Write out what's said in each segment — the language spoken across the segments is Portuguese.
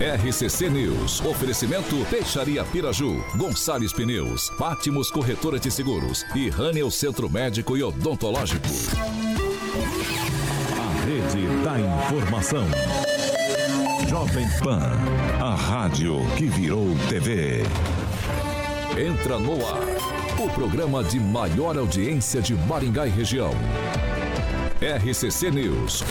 RCC News. Oferecimento Peixaria Piraju, Gonçalves Pneus, Pátimos Corretora de Seguros e Rânio Centro Médico e Odontológico. A rede da informação. Jovem Pan, a rádio que virou TV. Entra no ar. O programa de maior audiência de Maringá e região. RCC News.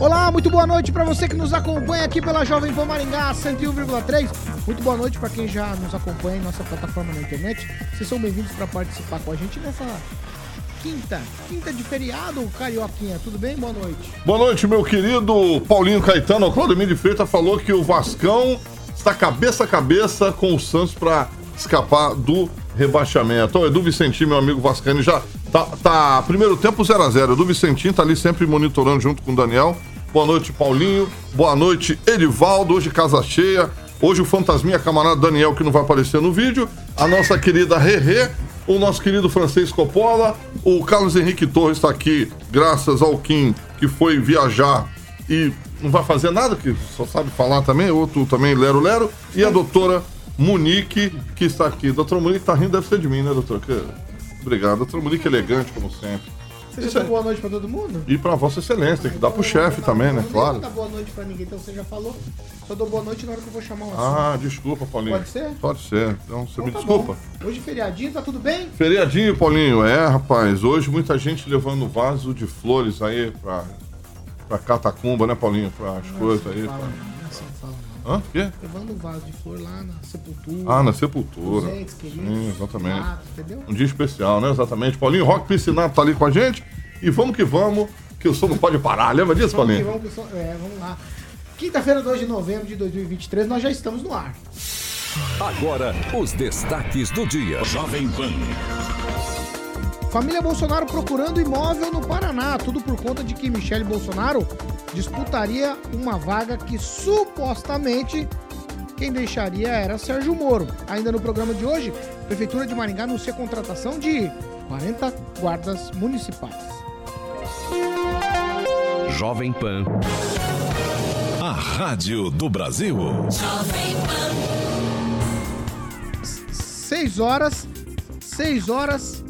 Olá, muito boa noite para você que nos acompanha aqui pela Jovem Pan Maringá 101,3. Muito boa noite para quem já nos acompanha em nossa plataforma na internet. Vocês são bem-vindos para participar com a gente nessa quinta, quinta de feriado, Carioquinha. Tudo bem? Boa noite. Boa noite, meu querido Paulinho Caetano. O Claudemir de Freitas falou que o Vascão está cabeça a cabeça com o Santos para escapar do rebaixamento. O Edu Vicentinho, meu amigo Vascani, já tá, tá primeiro tempo 0 a 0 Edu Vicentinho tá ali sempre monitorando junto com o Daniel. Boa noite, Paulinho. Boa noite, Edivaldo. Hoje casa cheia. Hoje o fantasminha camarada Daniel, que não vai aparecer no vídeo. A nossa querida Rerê. O nosso querido francês Coppola. O Carlos Henrique Torres está aqui, graças ao Kim, que foi viajar e não vai fazer nada, que só sabe falar também. Outro também, Lero Lero. E a doutora Monique, que está aqui. Doutora Monique tá rindo, deve ser de mim, né, doutora? Obrigado. Doutora Monique elegante, como sempre. Você já deu boa noite pra todo mundo? E pra Vossa Excelência, tem que dar pro chefe também, né? Claro. Não dar boa noite pra ninguém, então você já falou. Só dou boa noite na hora que eu vou chamar o assunto. Ah, desculpa, Paulinho. Pode ser? Pode ser. Então você Então me tá desculpa. bom. Hoje feriadinho, tá tudo bem? Feriadinho, Paulinho. É, rapaz. Hoje muita gente levando vaso de flores aí pra, pra catacumba, né, Paulinho? Pra as coisas aí. Pra- Hã? O quê? Levando um vaso de flor lá na sepultura. Ah, na sepultura. queridos, Sim, exatamente. entendeu? Um dia especial, né? Exatamente. Paulinho Rock Piscinato tá ali com a gente. E vamos que vamos, que o som não pode parar. Lembra disso, Vamos que Paulinho? vamos, que só- é, vamos lá. Quinta-feira, 2 de novembro de 2023, nós já estamos no ar. Agora, os destaques do dia. Jovem Pan. Família Bolsonaro procurando imóvel no Paraná, tudo por conta de que Michele Bolsonaro disputaria uma vaga que supostamente quem deixaria era Sérgio Moro. Ainda no programa de hoje, a Prefeitura de Maringá anuncia a contratação de 40 guardas municipais. Jovem Pan. A rádio do Brasil. 6 horas, 6 horas,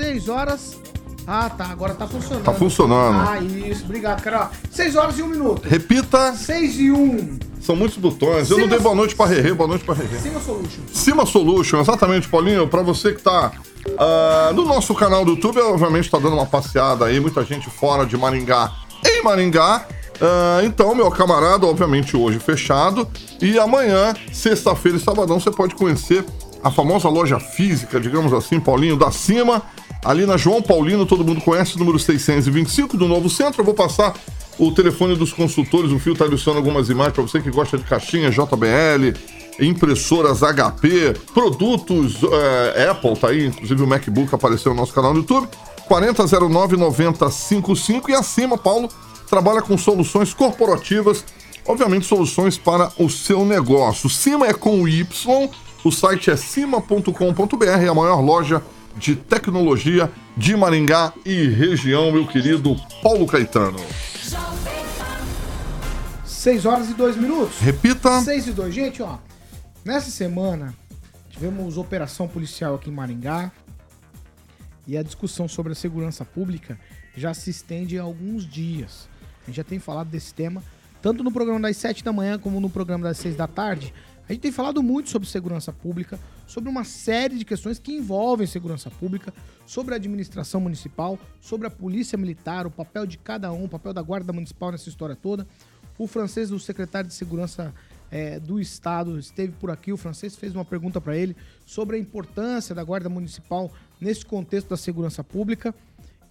6 horas. Ah, tá, agora tá funcionando. Tá funcionando. Ah, isso, obrigado, cara. 6 horas e 1 minuto. Repita, 6 e 1. são muitos botões. Eu não dei boa noite pra Rerê, boa noite pra Rerê. Cima Solution. Cima Solution, exatamente, Paulinho. Pra você que tá ah, no nosso canal do YouTube, obviamente tá dando uma passeada aí, muita gente fora de Maringá, em Maringá. Ah, então, meu camarada, obviamente hoje fechado. E amanhã, sexta-feira e sabadão, você pode conhecer a famosa loja física, digamos assim, Paulinho, da Cima. Ali na João Paulino, todo mundo conhece, número 625 do Novo Centro. Eu vou passar o telefone dos consultores, o fio tá ilustrando algumas imagens para você que gosta de caixinha JBL, impressoras HP, produtos eh, Apple, tá aí, inclusive o MacBook apareceu no nosso canal no YouTube. 4009-9055 e acima, Paulo, trabalha com soluções corporativas, obviamente soluções para o seu negócio. Cima é com Y, o site é cima.com.br, a maior loja de tecnologia de Maringá e região, meu querido Paulo Caetano. 6 horas e 2 minutos. Repita. 6 e 2. Gente, ó. Nessa semana, tivemos operação policial aqui em Maringá. E a discussão sobre a segurança pública já se estende há alguns dias. A gente já tem falado desse tema, tanto no programa das 7 da manhã como no programa das 6 da tarde. A gente tem falado muito sobre segurança pública, sobre uma série de questões que envolvem segurança pública, sobre a administração municipal, sobre a polícia militar, o papel de cada um, o papel da guarda municipal nessa história toda. O francês, o secretário de segurança eh, do estado, esteve por aqui. O francês fez uma pergunta para ele sobre a importância da guarda municipal nesse contexto da segurança pública.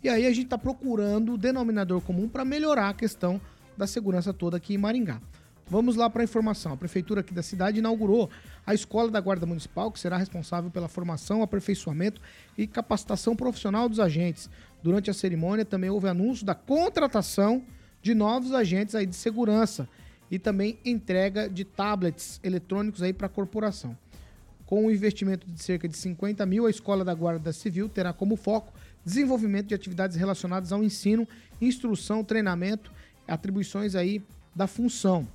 E aí a gente está procurando o denominador comum para melhorar a questão da segurança toda aqui em Maringá. Vamos lá para a informação. A prefeitura aqui da cidade inaugurou a escola da Guarda Municipal, que será responsável pela formação, aperfeiçoamento e capacitação profissional dos agentes. Durante a cerimônia também houve anúncio da contratação de novos agentes aí de segurança e também entrega de tablets eletrônicos aí para a corporação. Com um investimento de cerca de 50 mil, a Escola da Guarda Civil terá como foco desenvolvimento de atividades relacionadas ao ensino, instrução, treinamento, atribuições aí da função.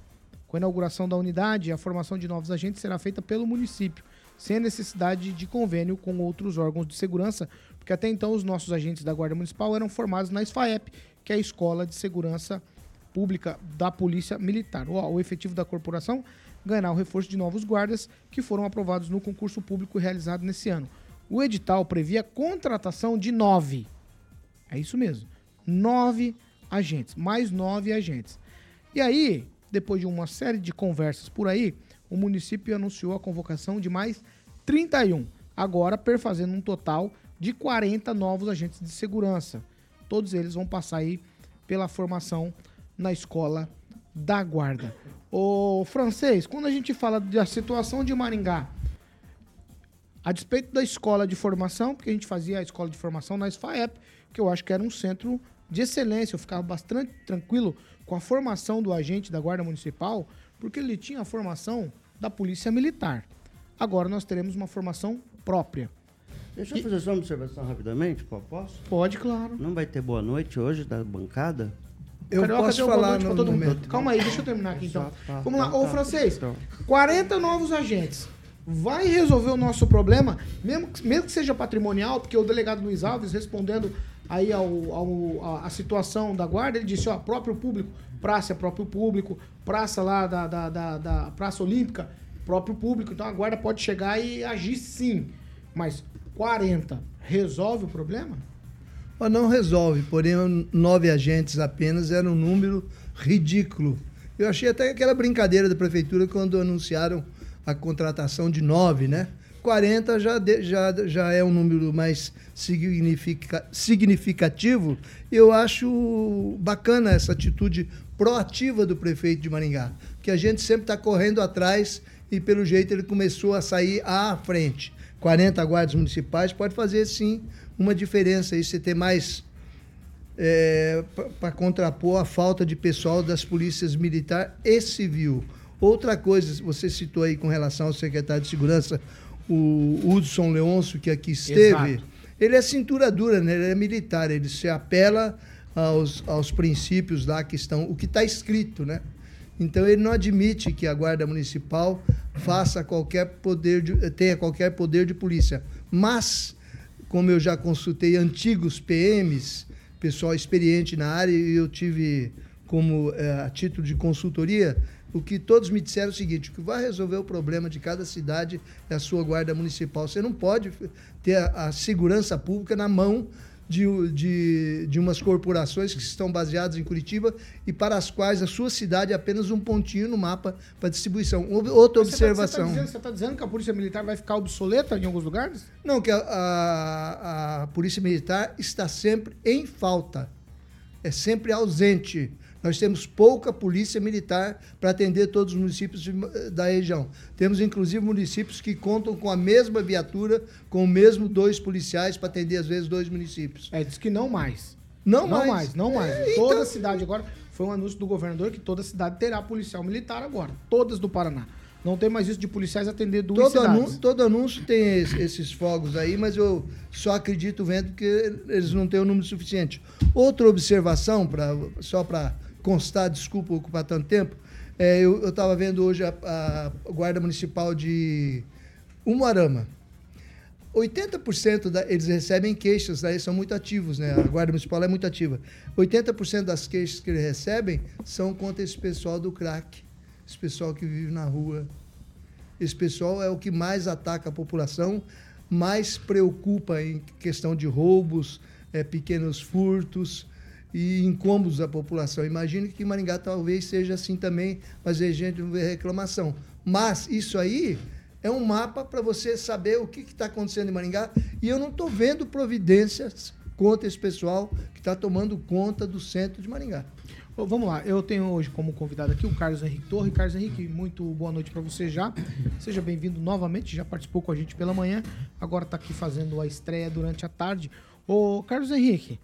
Com a inauguração da unidade, a formação de novos agentes será feita pelo município, sem a necessidade de convênio com outros órgãos de segurança, porque até então os nossos agentes da Guarda Municipal eram formados na SFAEP, que é a Escola de Segurança Pública da Polícia Militar. O, efetivo da corporação ganhará o reforço de novos guardas que foram aprovados no concurso público realizado nesse ano. O edital previa a contratação de nove. É isso mesmo. Nove agentes, mais nove agentes. E aí, depois de uma série de conversas por aí, o município anunciou a convocação de mais 31, agora perfazendo um total de 40 novos agentes de segurança. Todos eles vão passar aí pela formação na escola da guarda. O francês, quando a gente fala da situação de Maringá, a despeito da escola de formação, porque a gente fazia a escola de formação na SFAEP, que eu acho que era um centro de excelência, eu ficava bastante tranquilo com a formação do agente da Guarda Municipal, porque ele tinha a formação da Polícia Militar. Agora nós teremos uma formação própria. Deixa eu fazer só uma observação rapidamente, posso? Pode, claro. Não vai ter boa noite hoje da bancada? Eu Carioca posso falar no todo mundo. momento. Calma aí, deixa eu terminar aqui então. Tá, Vamos lá, tá, ô tá. francês, Então. 40 novos agentes. Vai resolver o nosso problema, mesmo que, mesmo que seja patrimonial, porque o delegado Luiz Alves, respondendo aí ao, ao- a, a situação da guarda, ele disse, ó, próprio público, praça é próprio público, praça lá da, da, da- da Praça Olímpica, próprio público. Então a guarda pode chegar e agir sim. Mas 40 resolve o problema? Mas não resolve, porém nove agentes apenas era um número ridículo. Eu achei até aquela brincadeira da prefeitura quando anunciaram a contratação de nove, né? 40 já, de- já, já é um número mais significa- significativo. Eu acho bacana essa atitude proativa do prefeito de Maringá, porque a gente sempre está correndo atrás e, pelo jeito, ele começou a sair à frente. 40 guardas municipais pode fazer, sim, uma diferença aí, você ter mais para contrapor a falta de pessoal das polícias militar e civil. Outra coisa, você citou aí com relação ao secretário de Segurança, o Hudson Leôncio, que aqui esteve, Exato. ele é cintura dura, né? ele é militar, ele se apela aos, aos princípios lá que estão, o que está escrito, né? Então ele não admite que a Guarda Municipal faça qualquer poder de, tenha qualquer poder de polícia. Mas, como eu já consultei antigos PMs, pessoal experiente na área, e eu tive como eh, a título de consultoria, o que todos me disseram é o seguinte: o que vai resolver o problema de cada cidade é a sua guarda municipal. Você não pode ter a, a segurança pública na mão de, de, de umas corporações que estão baseadas em Curitiba e para as quais a sua cidade é apenas um pontinho no mapa para distribuição. Outra Você tá- observação. Você está tá dizendo que a Polícia Militar vai ficar obsoleta em alguns lugares? Não, que a, a- a Polícia Militar está sempre em falta. É sempre ausente. Nós temos pouca polícia militar para atender todos os municípios de- da região. Temos, inclusive, municípios que contam com a mesma viatura, com o mesmo dois policiais para atender, às vezes, dois municípios. É, diz que não mais. Não, Não mais. mais, não mais. É, Toda então- cidade agora, foi um anúncio do governador que toda cidade terá policial militar agora. Todas do Paraná. Não tem mais isso de policiais atender duas Todo cidades. anúncio, todo anúncio tem es- esses fogos aí, mas eu só acredito vendo que eles não têm o número suficiente. Outra observação, pra, só para constar, desculpa ocupar tanto tempo, é, eu estava vendo hoje a, a Guarda Municipal de Umuarama. 80% da, eles recebem queixas, daí são muito ativos, né? A Guarda Municipal é muito ativa. 80% das queixas que eles recebem são contra esse pessoal do crack, esse pessoal que vive na rua. Esse pessoal é o que mais ataca a população, mais preocupa em questão de roubos, eh, pequenos furtos e incômodos à população. Imagine que Maringá talvez seja assim também, mas a gente não vê reclamação. Mas isso aí é um mapa para você saber o que está acontecendo em Maringá e eu não estou vendo providências contra esse pessoal que está tomando conta do centro de Maringá. Vamos lá, eu tenho hoje como convidado aqui o Carlos Henrique Torre. Carlos Henrique, muito boa noite para você já. Seja bem-vindo novamente, já participou com a gente pela manhã, agora está aqui fazendo a estreia durante a tarde. Ô, Carlos Henrique,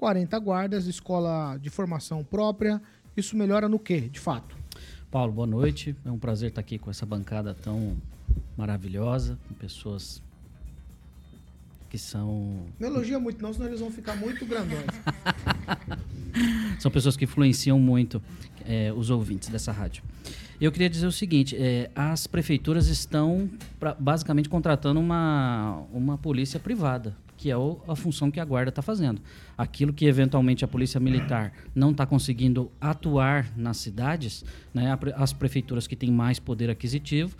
40 guardas, escola de formação própria, isso melhora no quê, de fato? Paulo, boa noite. É um prazer estar aqui com essa bancada tão maravilhosa, com pessoas que são. Não elogia muito, não, senão eles vão ficar muito grandões. são pessoas que influenciam muito é, os ouvintes dessa rádio. Eu queria dizer o seguinte: é, as prefeituras estão pra, basicamente contratando uma, uma polícia privada, que é o, a função que a guarda está fazendo. Aquilo que eventualmente a polícia militar não está conseguindo atuar nas cidades, né, as prefeituras que têm mais poder aquisitivo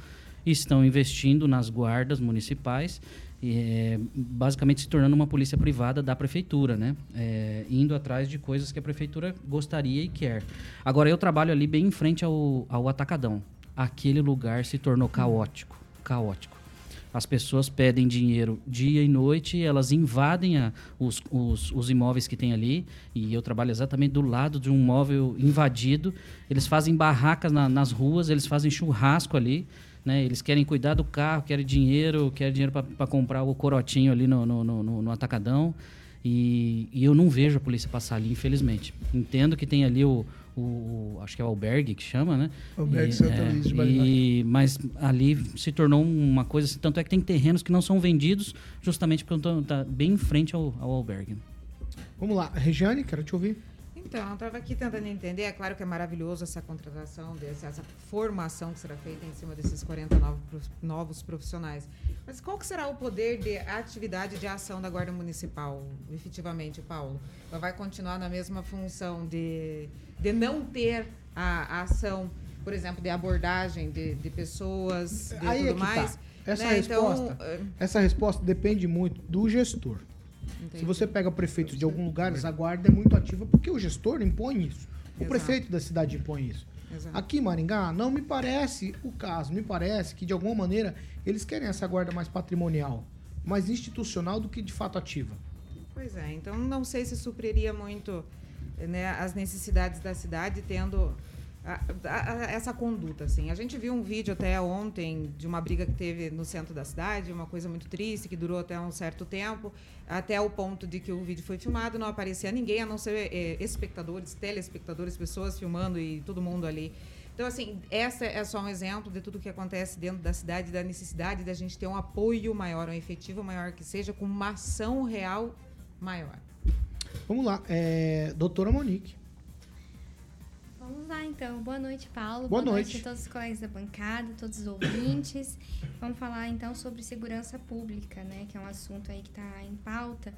estão investindo nas guardas municipais é, basicamente se tornando uma polícia privada da prefeitura, né? É, indo atrás de coisas que a prefeitura gostaria e quer. Agora, eu trabalho ali bem em frente ao, ao Atacadão. Aquele lugar se tornou caótico. Caótico. As pessoas pedem dinheiro dia e noite, elas invadem a, os, os, os, imóveis que tem ali, e eu trabalho exatamente do lado de um móvel invadido. Eles fazem barracas na, nas ruas, eles fazem churrasco ali. Né? Eles querem cuidar do carro, querem dinheiro, querem dinheiro para comprar o corotinho ali no, no, no, no atacadão. E, e, eu não vejo a polícia passar ali, infelizmente. Entendo que tem ali o, o acho que é o albergue que chama, né? Albergue Santa é, Luís de e, Mas ali se tornou uma coisa, assim, tanto é que tem terrenos que não são vendidos justamente porque estão tá bem em frente ao, ao albergue. Vamos lá, Regiane, quero te ouvir. Então, eu estava aqui tentando entender. É claro que é maravilhoso essa contratação, desse, essa formação que será feita em cima desses 49 novos profissionais. Mas qual que será o poder de atividade de ação da Guarda Municipal, efetivamente, Paulo? Ela vai continuar na mesma função de, de não ter a, a ação, por exemplo, de abordagem de, de pessoas, de Aí tudo é mais? Tá. Essa, né? resposta, então, essa resposta depende muito do gestor. Entendi. Se você pega prefeitos de algum lugar, a guarda é muito ativa porque o gestor impõe isso. O Exato. prefeito da cidade impõe isso. Exato. Aqui em Maringá, não me parece o caso. Me parece que, de alguma maneira, eles querem essa guarda mais patrimonial, mais institucional do que de fato ativa. Pois é, então não sei se supriria muito né, as necessidades da cidade tendo a, a, essa conduta, assim. A gente viu um vídeo até ontem de uma briga que teve no centro da cidade, uma coisa muito triste, que durou até um certo tempo, até o ponto de que o vídeo foi filmado, não aparecia ninguém, a não ser é, espectadores, telespectadores, pessoas filmando e todo mundo ali. Então, assim, essa é só um exemplo de tudo que acontece dentro da cidade, da necessidade da gente ter um apoio maior, um efetivo maior que seja, com uma ação real maior. Vamos lá, é, doutora Monique. Vamos lá então. Boa noite, Paulo. Boa, Boa noite. noite. a todos os colegas da bancada, todos os ouvintes. Vamos falar então sobre segurança pública, né? Que é um assunto aí que está em pauta.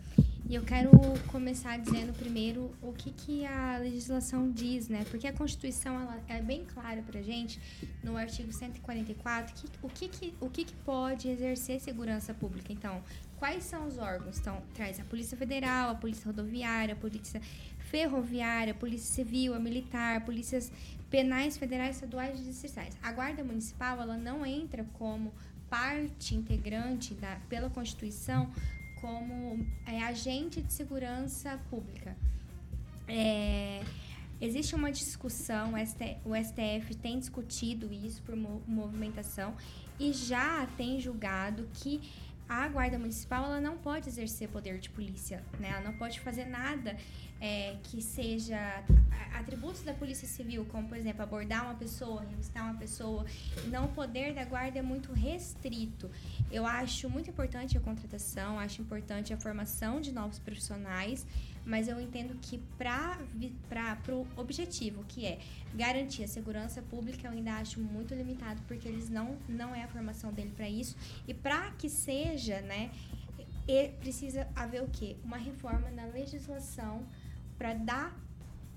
E eu quero começar dizendo primeiro o que, que a legislação diz, né? Porque a Constituição ela é bem clara para gente no artigo 144 que, o, que, que, o que, que pode exercer segurança pública. Então, quais são os órgãos? Então, traz a Polícia Federal, a Polícia Rodoviária, a Polícia ferroviária, polícia civil, a militar, polícias penais federais, estaduais e distritais. A Guarda Municipal, ela não entra como parte integrante da, pela Constituição como é, agente de segurança pública. É, existe uma discussão, o STF tem discutido isso por movimentação e já tem julgado que a guarda municipal ela não pode exercer poder de polícia, né? Ela não pode fazer nada é, que seja atributos da polícia civil, como por exemplo abordar uma pessoa, revistar uma pessoa. Não, o poder da guarda é muito restrito. Eu acho muito importante a contratação, acho importante a formação de novos profissionais, mas eu entendo que para o objetivo, que é garantir a segurança pública, eu ainda acho muito limitado, porque eles não, não é a formação dele para isso. E para que seja, né, precisa haver o quê? Uma reforma na legislação para dar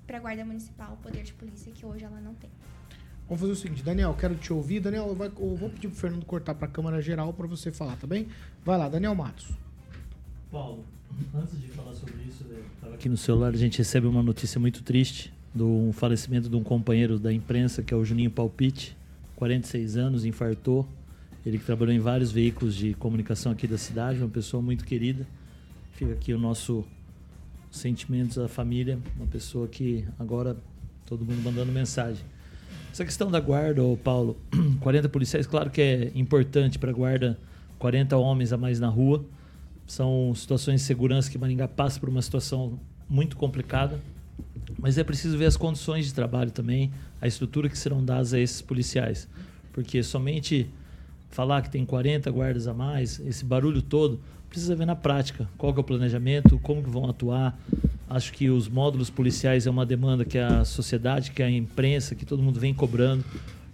para a Guarda Municipal o poder de polícia que hoje ela não tem. Vamos fazer o seguinte, Daniel, quero te ouvir. Daniel, eu, vai, eu vou pedir pro Fernando cortar para a Câmara Geral para você falar, tá bem? Vai lá, Daniel Matos. Paulo, antes de falar sobre isso, estava aqui no celular, a gente recebe uma notícia muito triste do falecimento de um companheiro da imprensa, que é o Juninho Palpite, 46 anos, infartou. Ele que trabalhou em vários veículos de comunicação aqui da cidade, uma pessoa muito querida. Fica aqui o nosso sentimentos da família, uma pessoa que agora Todo mundo mandando mensagem. Essa questão da guarda, Paulo, 40 policiais, claro que é importante para a guarda, 40 homens a mais na rua. São situações de segurança que Maringá passa por uma situação muito complicada. Mas é preciso ver as condições de trabalho também, a estrutura que serão dadas a esses policiais. Porque somente falar que tem 40 guardas a mais, esse barulho todo, precisa ver na prática qual é o planejamento, como que vão atuar. Acho que os módulos policiais é uma demanda que a sociedade, que a imprensa, que todo mundo vem cobrando,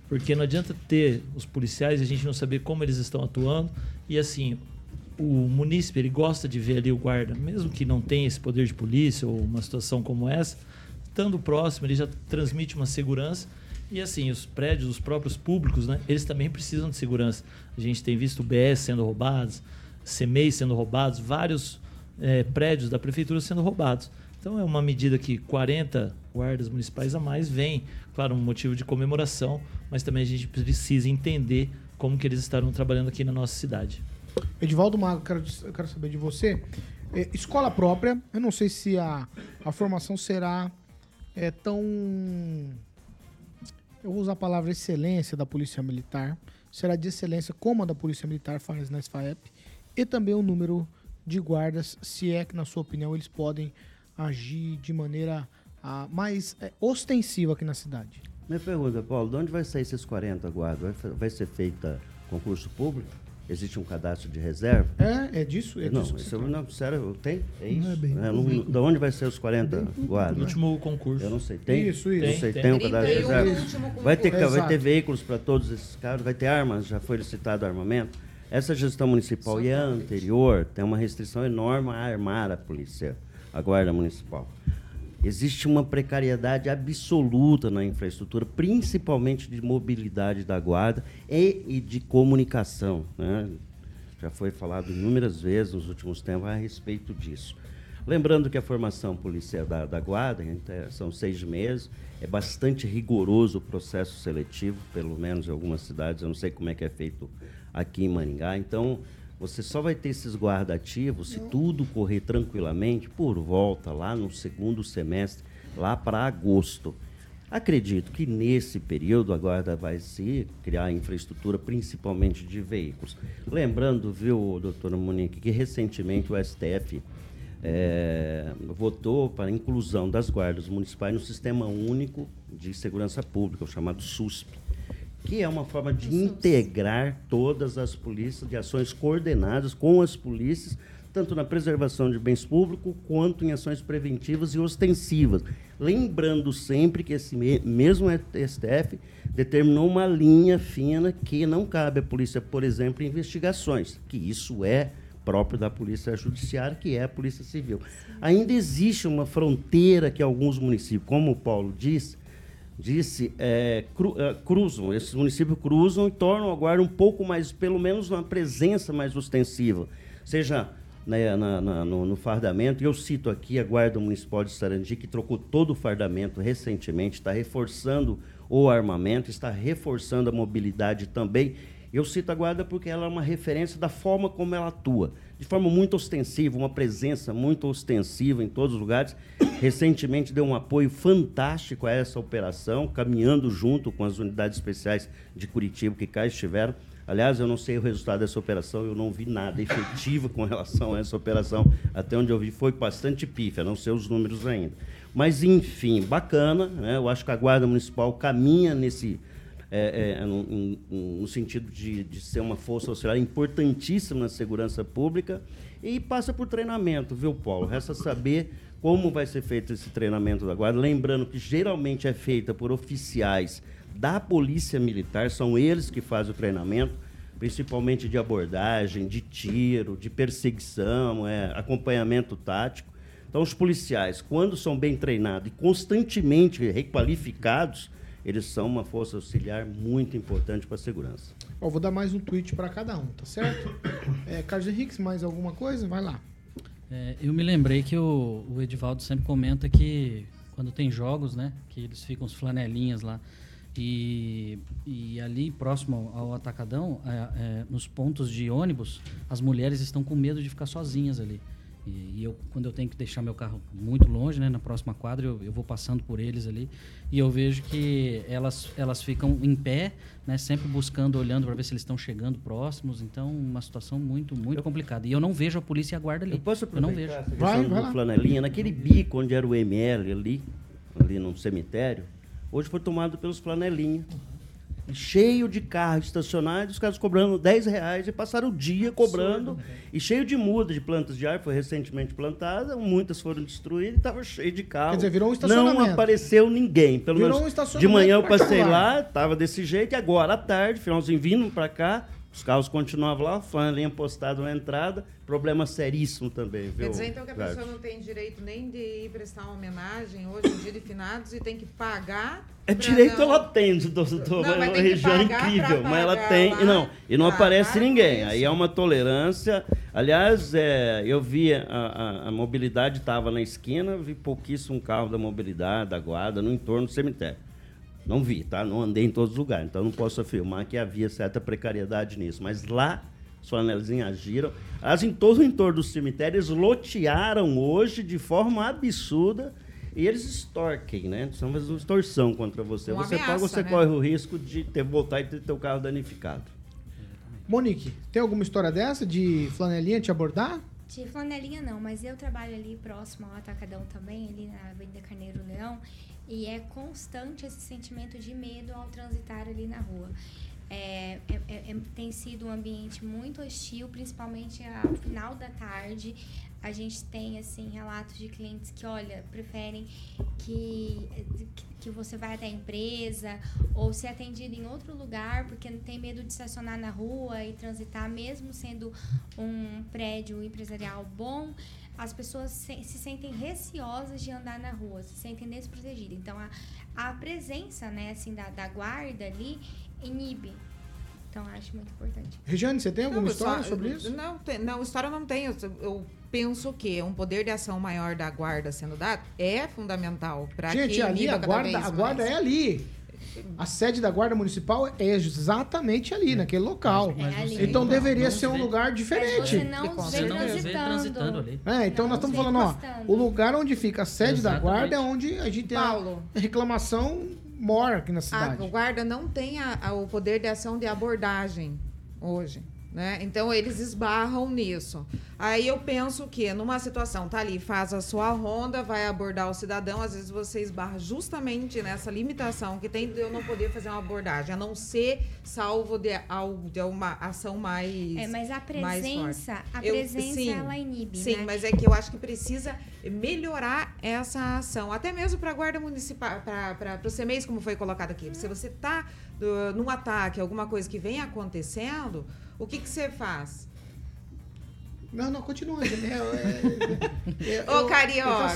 porque não adianta ter os policiais e a gente não saber como eles estão atuando. E assim, o munícipe ele gosta de ver ali o guarda, mesmo que não tenha esse poder de polícia ou uma situação como essa, estando próximo, ele já transmite uma segurança. E assim, os prédios, os próprios públicos, né, eles também precisam de segurança. A gente tem visto BS sendo roubados, CMEI sendo roubados, vários é, prédios da prefeitura sendo roubados. Então é uma medida que 40 guardas municipais a mais vem, claro, um motivo de comemoração, mas também a gente precisa entender como que eles estarão trabalhando aqui na nossa cidade. Edivaldo Mago, quero, quero saber de você. É, escola própria, eu não sei se a, a formação será é, tão. Eu vou usar a palavra excelência da Polícia Militar. Será de excelência como a da Polícia Militar faz na SFAEP. E também o número de guardas, se é que, na sua opinião, eles podem agir de maneira ah, mais é, ostensiva aqui na cidade. Minha pergunta, Paulo, de onde vai sair esses 40 guardas? Vai, vai ser feita concurso público? Existe um cadastro de reserva? É, é disso? É não, disso isso, eu- não, sério, tem? É isso? Não é bem É, não- da onde vai ser os 40 guardas? No último concurso. Eu não sei. Tem? Isso, isso. Não sei. Tem, Tem, um tem. cadastro de 31 reserva? Vai ter, vai ter veículos para todos esses caras? Vai ter armas? Já foi licitado armamento? Essa gestão municipal e a anterior tem uma restrição enorme a armar a polícia, a guarda municipal. Existe uma precariedade absoluta na infraestrutura, principalmente de mobilidade da guarda e, e de comunicação. né? Já foi falado inúmeras vezes nos últimos tempos a respeito disso. Lembrando que a formação policial da, da guarda são seis meses, é bastante rigoroso o processo seletivo, pelo menos em algumas cidades, eu não sei como é que é feito aqui em Maringá. Então, você só vai ter esses guarda ativos se tudo correr tranquilamente por volta lá no segundo semestre, lá para agosto. Acredito que nesse período a Guarda vai se criar infraestrutura, principalmente de veículos. Lembrando, viu, doutora Monique, que recentemente o STF eh, votou para a inclusão das guardas municipais no Sistema Único de Segurança Pública, o chamado SUSP, que é uma forma de integrar todas as polícias de ações coordenadas com as polícias, tanto na preservação de bens públicos quanto em ações preventivas e ostensivas. Lembrando sempre que esse me- mesmo STF determinou uma linha fina que não cabe à polícia, por exemplo, em investigações, que isso é próprio da Polícia Judiciária, que é a Polícia Civil. Ainda existe uma fronteira que alguns municípios, como o Paulo disse, disse, é, cru- é, cruzam, esses municípios cruzam e tornam a guarda um pouco mais, pelo menos uma presença mais ostensiva, seja né, na- na- no, no fardamento. Eu cito aqui a Guarda Municipal de Sarandi, que trocou todo o fardamento recentemente, está reforçando o armamento, está reforçando a mobilidade também. Eu cito a Guarda porque ela é uma referência da forma como ela atua, de forma muito ostensiva, uma presença muito ostensiva em todos os lugares. Recentemente deu um apoio fantástico a essa operação, caminhando junto com as unidades especiais de Curitiba que cá estiveram. Aliás, eu não sei o resultado dessa operação, eu não vi nada efetivo com relação a essa operação. Até onde eu vi foi bastante pífia, não sei os números ainda. Mas, enfim, bacana. Né? Eu acho que a Guarda Municipal caminha nesse, é, é, no, no sentido de, de ser uma força auxiliar importantíssima na segurança pública e passa por treinamento, viu, Paulo? Resta saber como vai ser feito esse treinamento da guarda. Lembrando que geralmente é feita por oficiais da Polícia Militar, são eles que fazem o treinamento, principalmente de abordagem, de tiro, de perseguição, é, acompanhamento tático. Então, os policiais, quando são bem treinados e constantemente requalificados, eles são uma força auxiliar muito importante para a segurança. Ó, vou dar mais um tweet pra cada um, tá certo? É, Carlos Henrique, mais alguma coisa? Vai lá. É, eu me lembrei que o, o Edivaldo sempre comenta que quando tem jogos, né, que eles ficam os flanelinhas lá. E, e ali próximo ao, ao atacadão, é, é, nos pontos de ônibus, as mulheres estão com medo de ficar sozinhas ali. E, e eu, quando eu tenho que deixar meu carro muito longe, né, na próxima quadra, eu, eu vou passando por eles ali e eu vejo que elas, elas ficam em pé, né, sempre buscando, olhando para ver se eles estão chegando próximos. Então, uma situação muito, muito complicada. E eu não vejo a polícia e a guarda ali. Eu posso eu não vejo. aproveitar essa questão Vai, vai lá. flanelinha? Naquele bico onde era o ML ali, ali no cemitério, hoje foi tomado pelos flanelinha. Cheio de carros estacionados, os caras cobrando 10 reais e passaram o dia cobrando. E cheio de muda de plantas de ar, foi recentemente plantada, muitas foram destruídas e estava cheio de carro. Quer dizer, virou um estacionamento. Não apareceu ninguém. Pelo Virou menos um de manhã eu passei lá, tava desse jeito, e agora à tarde, finalzinho vindo para cá, os carros continuavam lá, flanelinha postado na entrada, problema seríssimo também, viu? Quer dizer, então, que a pessoa não tem direito nem de ir prestar uma homenagem hoje, no dia de finados, e tem que pagar. É direito não- ela tem, doutor. Não, é uma região incrível, mas ela tem. lá. Não, e não Ah, aparece para com ninguém. Aí é uma tolerância. Aliás, é, eu vi a, a- a mobilidade estava na esquina, vi pouquíssimo carro da mobilidade, da guarda, no entorno do cemitério. Não vi, tá? Não andei em todos os lugares, então não posso afirmar que havia certa precariedade nisso. Mas lá, os flanelinhas agiram. As em todo o entorno do cemitério, eles lotearam hoje de forma absurda. E eles extorquem, né? São uma extorsão contra você. Uma você paga, ameaça, você né? corre o risco de ter voltar e ter teu carro danificado. Monique, tem alguma história dessa de flanelinha te abordar? De flanelinha não, mas eu trabalho ali próximo ao Atacadão também, ali na Avenida Carneiro Leão, e é constante esse sentimento de medo ao transitar ali na rua. É, é- é- é- tem sido um ambiente muito hostil, principalmente ao final da tarde. A gente tem assim relatos de clientes que, olha, preferem que, que você vá até a empresa ou ser atendido em outro lugar porque não tem medo de estacionar na rua e transitar, mesmo sendo um prédio empresarial bom, as pessoas se, se sentem receosas de andar na rua, se sentem desprotegidas. Então, a, a presença, né, assim, da, da guarda ali inibe. Então, acho muito importante. Regiane, você tem alguma Não, história só- sobre isso? Não, tem- não, história não tem. Eu, eu penso que um poder de ação maior da guarda sendo dado é fundamental para Gente, que ali iniba a guarda, a guarda mais. é ali. A sede da guarda municipal é exatamente ali, naquele local. Mas- mas você então deveria não ser um vê- lugar diferente. você não Você não transitando. transitando ali. É, então Não, nós estamos falando, ó, o lugar onde fica a sede da Exatamente. guarda é onde a gente tem Paulo. a reclamação maior aqui na A, cidade. o guarda não tem a- a- o poder de ação de abordagem hoje. Né? Então eles esbarram nisso. Aí eu penso que numa situação, tá ali, faz a sua ronda, vai abordar o cidadão, às vezes você esbarra justamente nessa limitação que tem de eu não poder fazer uma abordagem, a não ser salvo de, algo- de uma ação mais. É, mas a mais presença, a Eu- presença sim, ela inibe, Sim, né? mas é que eu acho que precisa melhorar essa ação, até mesmo para a guarda municipal, para os CMEs, como foi colocado aqui. Se você num ataque, alguma coisa que vem acontecendo, o que, que você faz? Não, não, continua. Né? É, é, Ô, carioca, Eu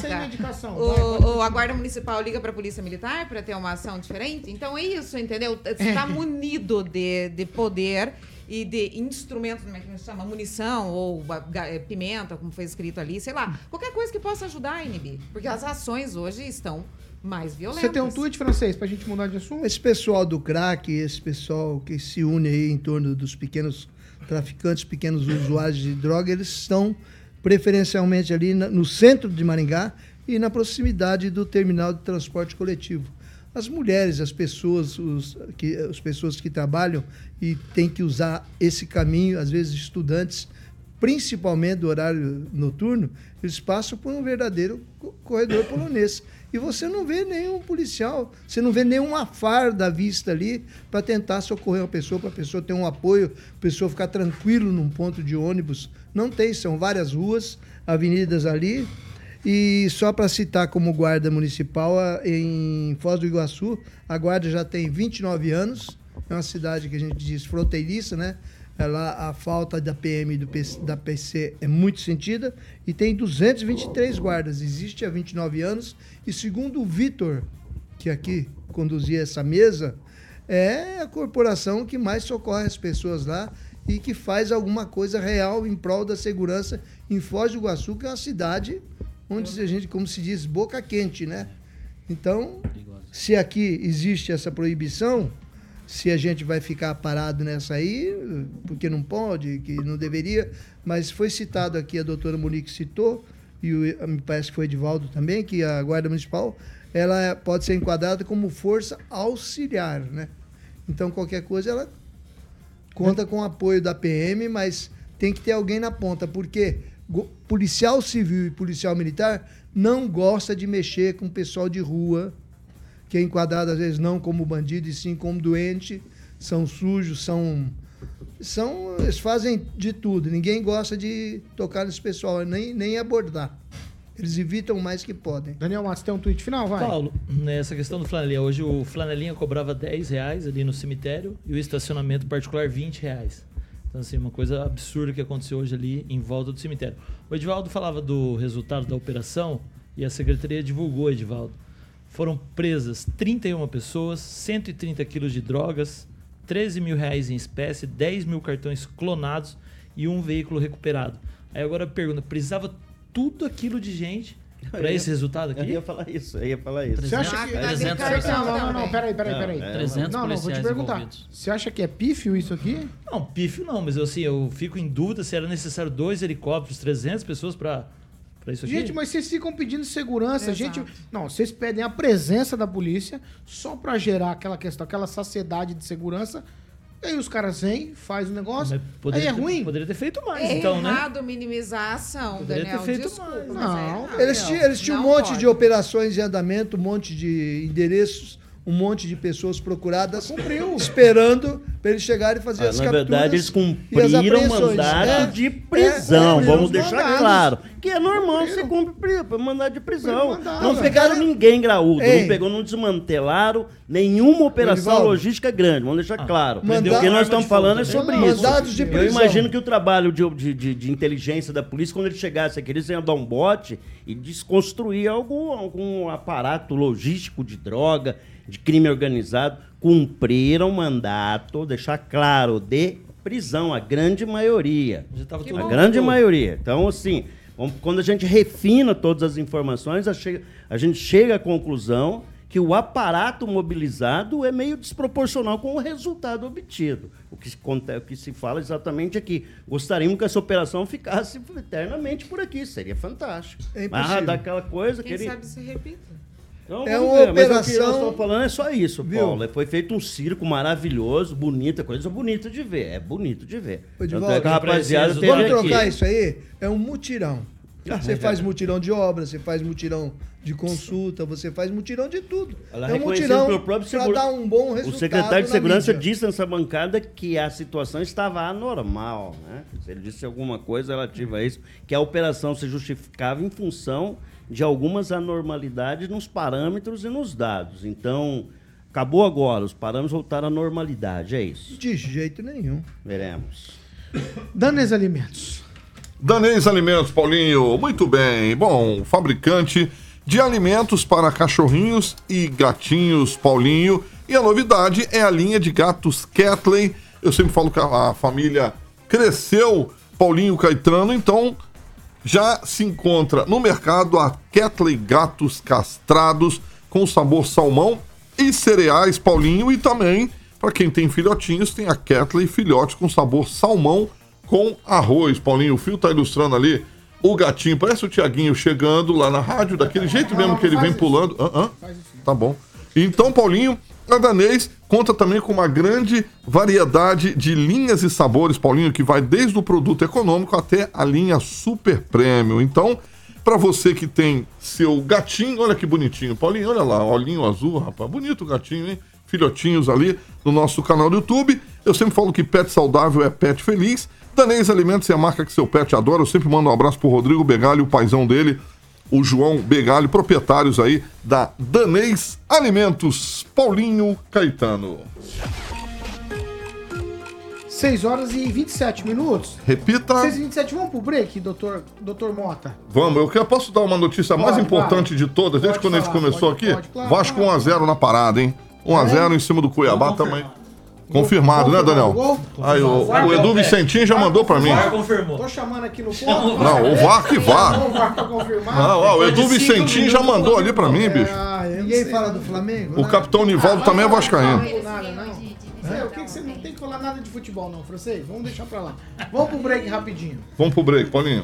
O, o- a guarda municipal liga para a polícia militar para ter uma ação diferente? Então é isso, entendeu? Você está munido de, de poder e de instrumentos, como é que chama? Munição ou eh, pimenta, como foi escrito ali, sei lá. Qualquer coisa que possa ajudar a inibir. Porque as ações hoje estão mais violentas. Você tem um tweet francês pra gente mudar de assunto? Esse pessoal do crack, esse pessoal que se une aí em torno dos pequenos traficantes, pequenos usuários de droga, eles estão preferencialmente ali no centro de Maringá e na proximidade do terminal de transporte coletivo. As mulheres, as pessoas, os, que, as pessoas que trabalham e têm que usar esse caminho, às vezes estudantes, principalmente do horário noturno, eles passam por um verdadeiro co- corredor polonês. E você não vê nenhum policial, você não vê nenhuma farda vista ali para tentar socorrer uma pessoa, para a pessoa ter um apoio, a pessoa ficar tranquilo num ponto de ônibus. Não tem, são várias ruas, avenidas ali. E só para citar como guarda municipal, em Foz do Iguaçu, a guarda já tem 29 anos, é uma cidade que a gente diz fronteiriça, né? Ela, a falta da PM do da PC é muito sentida e tem 223 guardas. Existe há 29 anos e segundo o Vitor, que aqui conduzia essa mesa, é a corporação que mais socorre as pessoas lá e que faz alguma coisa real em prol da segurança em Foz do Iguaçu, que é uma cidade onde a gente, como se diz, boca quente, né? Então, se aqui existe essa proibição, se a gente vai ficar parado nessa aí, porque não pode, que não deveria, mas foi citado aqui, a doutora Monique citou, e o, me parece que foi Edivaldo também, que a Guarda Municipal ela pode ser enquadrada como força auxiliar, né? Então, qualquer coisa, ela conta com o apoio da PM, mas tem que ter alguém na ponta, porque policial civil e policial militar não gosta de mexer com pessoal de rua, que é enquadrado às vezes não como bandido, e sim como doente, são sujos, são são eles fazem de tudo. Ninguém gosta de tocar nesse pessoal, nem nem abordar. Eles evitam o mais que podem. Daniel Matos, tem um tweet final, vai. Paulo, nessa questão do flanelinha, hoje o flanelinha cobrava 10 reais ali no cemitério e o estacionamento particular 20 reais. Então, assim, uma coisa absurda que aconteceu hoje ali em volta do cemitério. O Edivaldo falava do resultado da operação e a secretaria divulgou, Edivaldo. Foram presas 31 pessoas, 130 quilos de drogas, 13 mil reais em espécie, 10 mil cartões clonados e um veículo recuperado. Aí agora a pergunta, precisava tudo aquilo de gente para esse resultado aqui? Eu ia falar isso, eu ia falar isso. Você acha que. Ah, mas Não, cartão não, não, não, também. peraí, peraí, Não, peraí. é, 300 não, não, vou te perguntar. Você acha que é pífio isso aqui? Não, pífio não, mas eu, assim, eu fico em dúvida se era necessário dois helicópteros, 300 pessoas para. Gente, mas vocês ficam pedindo segurança. Exato. Gente, não, vocês pedem a presença da polícia só pra gerar aquela questão, aquela saciedade de segurança. E aí os caras vêm, faz o negócio. Aí é ter- ruim. Poderia ter feito mais, É então, né? errado minimizar a ação, Poderia ter Daniel. feito Desculpa, mais. mas Não, é. Eles tinham, eles tinham um monte pode. de operações em andamento, um monte de endereços, um monte de pessoas procuradas, esperando para eles chegarem e fazer Ah, as na capturas. verdade, eles cumpriram mandato É, de é, prisão. é, Vamos os deixar mandados. claro. Que é normal você cumprir mandado de prisão. mandado, não velho. pegaram ninguém graúdo. Ei. Não pegou, não desmantelaram nenhuma operação Edivaldo. logística grande. Vamos deixar claro. Manda- o que nós estamos falando é sobre também. isso. Mandados de Eu prisão. imagino que o trabalho de, de, de- de inteligência da polícia, quando ele chegasse aqui, eles iam dar um bote e desconstruir algum, algum aparato logístico de droga, de crime organizado. Cumpriram mandato, deixar claro, de prisão, a grande maioria. A bom. grande maioria. Então, assim, quando a gente refina todas as informações, a, gente chega à conclusão que o aparato mobilizado é meio desproporcional com o resultado obtido. O que se, conta- o que se fala exatamente aqui. Gostaríamos que essa operação ficasse eternamente por aqui. Seria fantástico. É Mas impossível. daquela coisa Quem que ele... sabe se repita. Então, É uma ver, mas o que operação- nós estamos falando é só isso, Viu? Paulo. Foi feito um circo maravilhoso, bonita, coisa bonita de ver. É bonito de ver. Ô, Tanto Divaldo, é que a rapaziada Vamos Vamos aqui. trocar isso aí? É um mutirão. Ah, Você é faz verdade. mutirão de obra, você faz mutirão de consulta, você faz mutirão de tudo. Ela é um mutirão para dar um bom resultado O secretário de Segurança mídia. disse nessa bancada que a situação estava anormal. Né? Ele disse alguma coisa relativa a isso, que a operação se justificava em função de algumas anormalidades nos parâmetros e nos dados. Então, acabou agora, os parâmetros voltaram à normalidade, é isso. De jeito nenhum. Veremos. Danes Alimentos. Danês Alimentos, Paulinho. Muito bem. Bom, fabricante de alimentos para cachorrinhos e gatinhos, Paulinho. E a novidade é a linha de gatos Catley. Eu sempre falo que a a família cresceu, Paulinho Caetano, então já se encontra no mercado a Catley Gatos Castrados com sabor salmão e cereais, Paulinho, e também, para quem tem filhotinhos, tem a Catley Filhotes com sabor salmão com arroz, Paulinho. O fio tá ilustrando ali o gatinho, parece o Tiaguinho chegando lá na rádio, daquele jeito mesmo que ele vem pulando. Hã, hã? Tá bom. Então, Paulinho, a Danês conta também com uma grande variedade de linhas e sabores, Paulinho, que vai desde o produto econômico até a linha super premium. Então, para você que tem seu gatinho, olha que bonitinho, Paulinho, olha lá, olhinho azul, rapaz, bonito o gatinho, hein? Filhotinhos ali no nosso canal do YouTube. Eu sempre falo que pet saudável é pet feliz. Danês Alimentos é a marca que seu pet adora. Eu sempre mando um abraço pro Rodrigo Begali, o paizão dele, o João Begali, proprietários aí da Danês Alimentos, Paulinho Caetano. 6 horas e 27 minutos. Repita. 6 e 27, vamos pro break, doutor, doutor Mota? Vamos, eu quero, posso dar uma notícia mais Pode, importante vai. de todas, desde Pode quando a gente falar, começou pode, aqui? claro, Vasco claro. 1x0 na parada, hein? 1x0 em cima do Cuiabá também. Confirmado, né, Daniel? Gol? Aí, o, o Edu Vicentinho já mandou pra mim. VAR confirmou. Tô chamando aqui no ponto. Não, o VAR que vá. Não, o VAR pra confirmar. Não, ó, o Edu Vicentinho já mandou ali pra mim, bicho. Ah, eu não Ninguém sei. fala do Flamengo? O né? capitão Nivaldo também é vascaíno. Não, nada, não. É, o que, que você não tem que falar nada de futebol, não, francês? Vamos deixar pra lá. Vamos pro break rapidinho. Vamos pro break, Paulinho.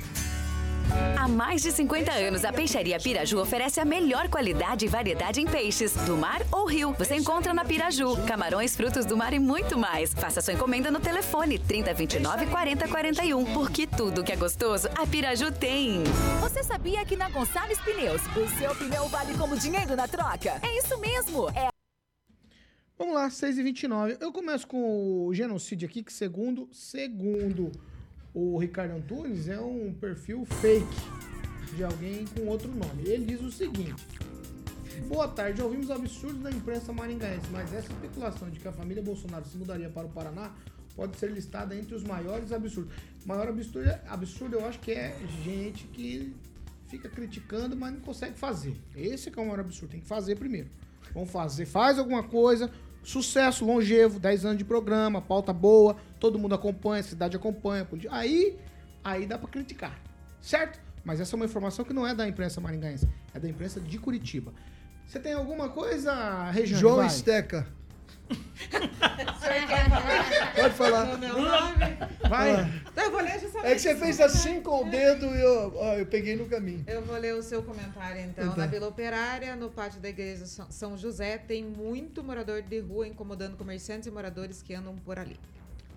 Há mais de 50 anos, a Peixaria Piraju oferece a melhor qualidade e variedade em peixes, do mar ou rio. Você encontra na Piraju, camarões, frutos do mar e muito mais. Faça sua encomenda no telefone 3029 4041, porque tudo que é gostoso, a Piraju tem. Você sabia que na Gonçalves Pneus, o seu pneu vale como dinheiro na troca? É isso mesmo! É Vamos lá, 6h29. Eu começo com o genocídio aqui, que segundo, segundo o Ricardo Antunes, é um perfil fake de alguém com outro nome. Ele diz o seguinte: Boa tarde, ouvimos absurdos da imprensa maringaense, mas essa especulação de que a família Bolsonaro se mudaria para o Paraná pode ser listada entre os maiores absurdos. O maior absurdo, absurdo eu acho que é gente que fica criticando, mas não consegue fazer. Esse é é o maior absurdo, tem que fazer primeiro. Vamos fazer, faz alguma coisa, sucesso longevo, 10 anos de programa, pauta boa, todo mundo acompanha, a cidade acompanha. Aí, aí dá pra criticar, certo? Mas essa é uma informação que não é da imprensa maringaense, é da imprensa de Curitiba. Você tem alguma coisa, Regiane? João Vai. Esteca. Pode falar. Vai. Então eu vou ler justamente. É que você fez assim com o dedo e eu, ó, eu peguei no caminho. Eu vou ler o seu comentário, então. Então. Na Vila Operária, no pátio da igreja São José, tem muito morador de rua incomodando comerciantes e moradores que andam por ali.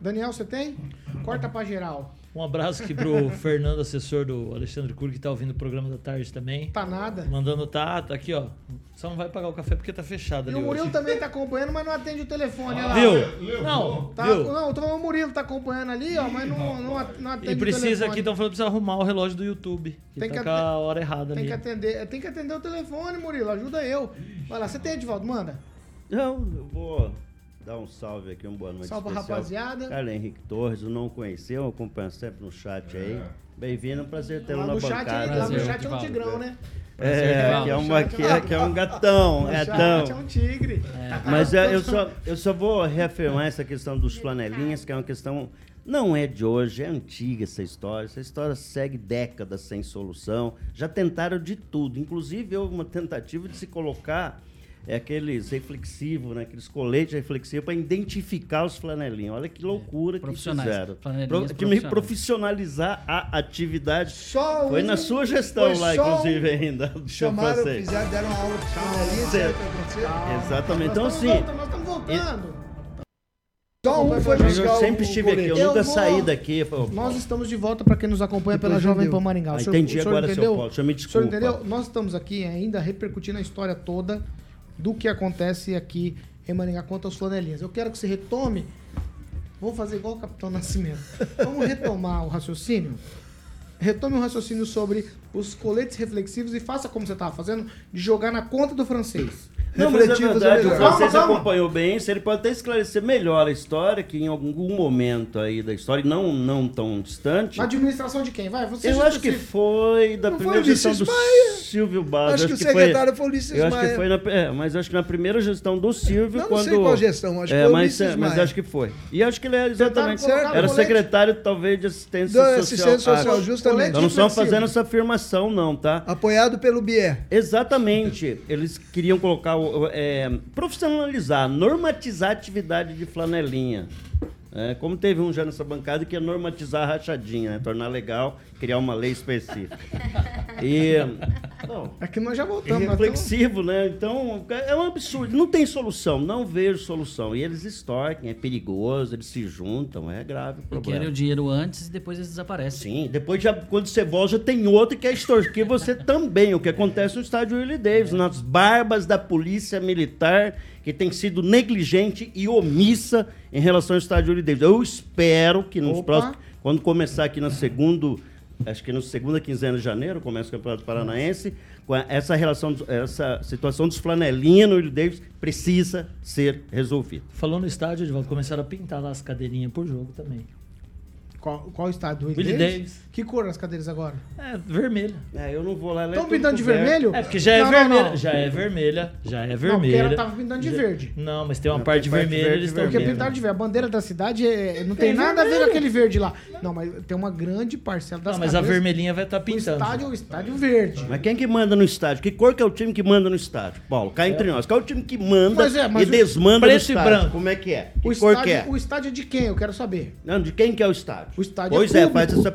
Daniel, você tem? Corta pra geral. Um abraço aqui pro Fernando, assessor do Alexandre Cury, que tá ouvindo o programa da tarde também. Tá nada. Mandando tá, tá aqui, ó. Só não vai pagar o café porque tá fechado E ali o Murilo hoje. também tá acompanhando, mas não atende o telefone. olha lá. Viu? Não, Tá, viu? Não, então o Murilo tá acompanhando ali, ó, mas não, não, não atende E o precisa telefone. aqui, estão falando que precisa arrumar o relógio do YouTube. Que Tem tá que com a hora errada Tem ali. que atender, tem que atender o telefone, Murilo. Ajuda eu. Vai lá, você tem, Edvaldo? Manda. Não, eu vou dar um salve aqui, uma boa noite Salve, especial. rapaziada. Carlos Henrique Torres, eu não conheceu, acompanho sempre no chat aí. Bem-vindo, um prazer tê-lo na chat, bancada. aí, lá no chat é um tigrão, né? É, que é, uma, que chat é, que é um gatão, é chat tão. é um tigre. Mas é, eu, só, eu só vou reafirmar essa questão dos flanelinhas, que é uma questão. Não é de hoje, é antiga essa história. Essa história segue décadas sem solução. Já tentaram de tudo. Inclusive, houve uma tentativa de se colocar é, aqueles reflexivos, né, aqueles coletes reflexivos para identificar os flanelinhos. Olha que loucura que Profissionais, fizeram. Pro, que me profissionalizar a atividade. Só Foi um- na sua gestão lá, só um- inclusive, ainda. do seu Chamaram, fizeram, deram uma aula de flanelinha? Aconteceu? Exatamente. Então, Nós assim. estamos voltando, nós estamos voltando. Só um foi Mas buscar eu sempre estive aqui, eu colete. nunca Eu vou- saí daqui. pô. Nós estamos de volta para quem nos acompanha pela Depois Jovem entendeu. Pan Maringá. Ah, entendi o senhor agora, seu entendeu? Paulo. O senhor me O senhor desculpa. entendeu? Nós estamos aqui ainda repercutindo a história toda do que acontece aqui em Maringá quanto aos flanelinhas. Eu quero que você retome. Vou fazer igual o Capitão Nascimento. Vamos retomar o raciocínio? Retome o raciocínio sobre os coletes reflexivos e faça como você estava fazendo, de jogar na conta do francês. Não, mas é verdade, é o francês Calma, acompanhou bem, se ele pode até esclarecer melhor a história, que em algum momento aí da história, não, não tão distante, Na administração de quem? Vai, você eu acho que foi da Não foi primeira Ulisses gestão do? Silvio Barros. Acho que o foi- secretário foi o Ulisses Eu acho que Maia. foi na, é, mas acho que na primeira gestão do Silvio, Não, não quando... sei qual gestão, acho que é, foi mas, Ulisses é, mas acho que foi. E acho que ele era exatamente... Colocar Era secretário, talvez, de assistência Da social. assistência social, Ah, justamente. Nós não estamos Reflexivo. fazendo essa afirmação, não, tá? Apoiado pelo Bier. Exatamente. Eles queriam colocar, o- é, profissionalizar, normatizar a atividade de flanelinha. É, como teve um já nessa bancada que ia normatizar a rachadinha, né? tornar legal, criar uma lei específica. E, não, É que nós já e voltamos. estamos- reflexivo, né? Então, é um absurdo. Não tem solução, não vejo solução. E eles extorquem, é perigoso, eles se juntam, é grave o E problema. querem o dinheiro antes e depois eles desaparecem. Sim, depois já, quando você volta, já tem outro que quer extorquir você também. O que acontece no estádio Willie Davis, nas barbas da polícia militar, que tem sido negligente e omissa em relação ao estádio Willie Davis. Eu espero que nos Opa. próximos. Quando começar aqui no segundo acho que na segunda quinzena de janeiro começa o Campeonato Paranaense, com essa relação, essa situação dos flanelinhas no Willie Davis precisa ser resolvida. Falou no estádio, Edvaldo, começaram a pintar lá as cadeirinhas por jogo também. Qual, qual estádio? Do Willie Davis. Que cor as cadeiras agora? É, vermelha. É, eu não vou lá. Estão pintando de vermelho? É, porque já é Não, não, vermelha. não. Já é vermelha. Já é Não, porque vermelha. ela tava pintando de Já- verde. Não, mas tem uma Não, parte tem parte vermelha, verde eles e estão Porque vermelho. pintaram de verde. A bandeira da cidade é- não tem É nada a ver vermelho. com aquele verde lá. Não, mas tem uma grande parcela das Não, mas a vermelhinha vai estar O pintando. estádio é o estádio verde. Mas quem que manda no estádio? Que cor que é o time que manda no estádio? Paulo, cá entre nós. Qual é o time que manda Mas é, mas e o- desmanda no preto e estádio? branco. Como é que é? Que O cor estádio, que é? o estádio é de quem? Eu quero saber. Não, de quem que é o estádio? O estádio pois é é, faz essa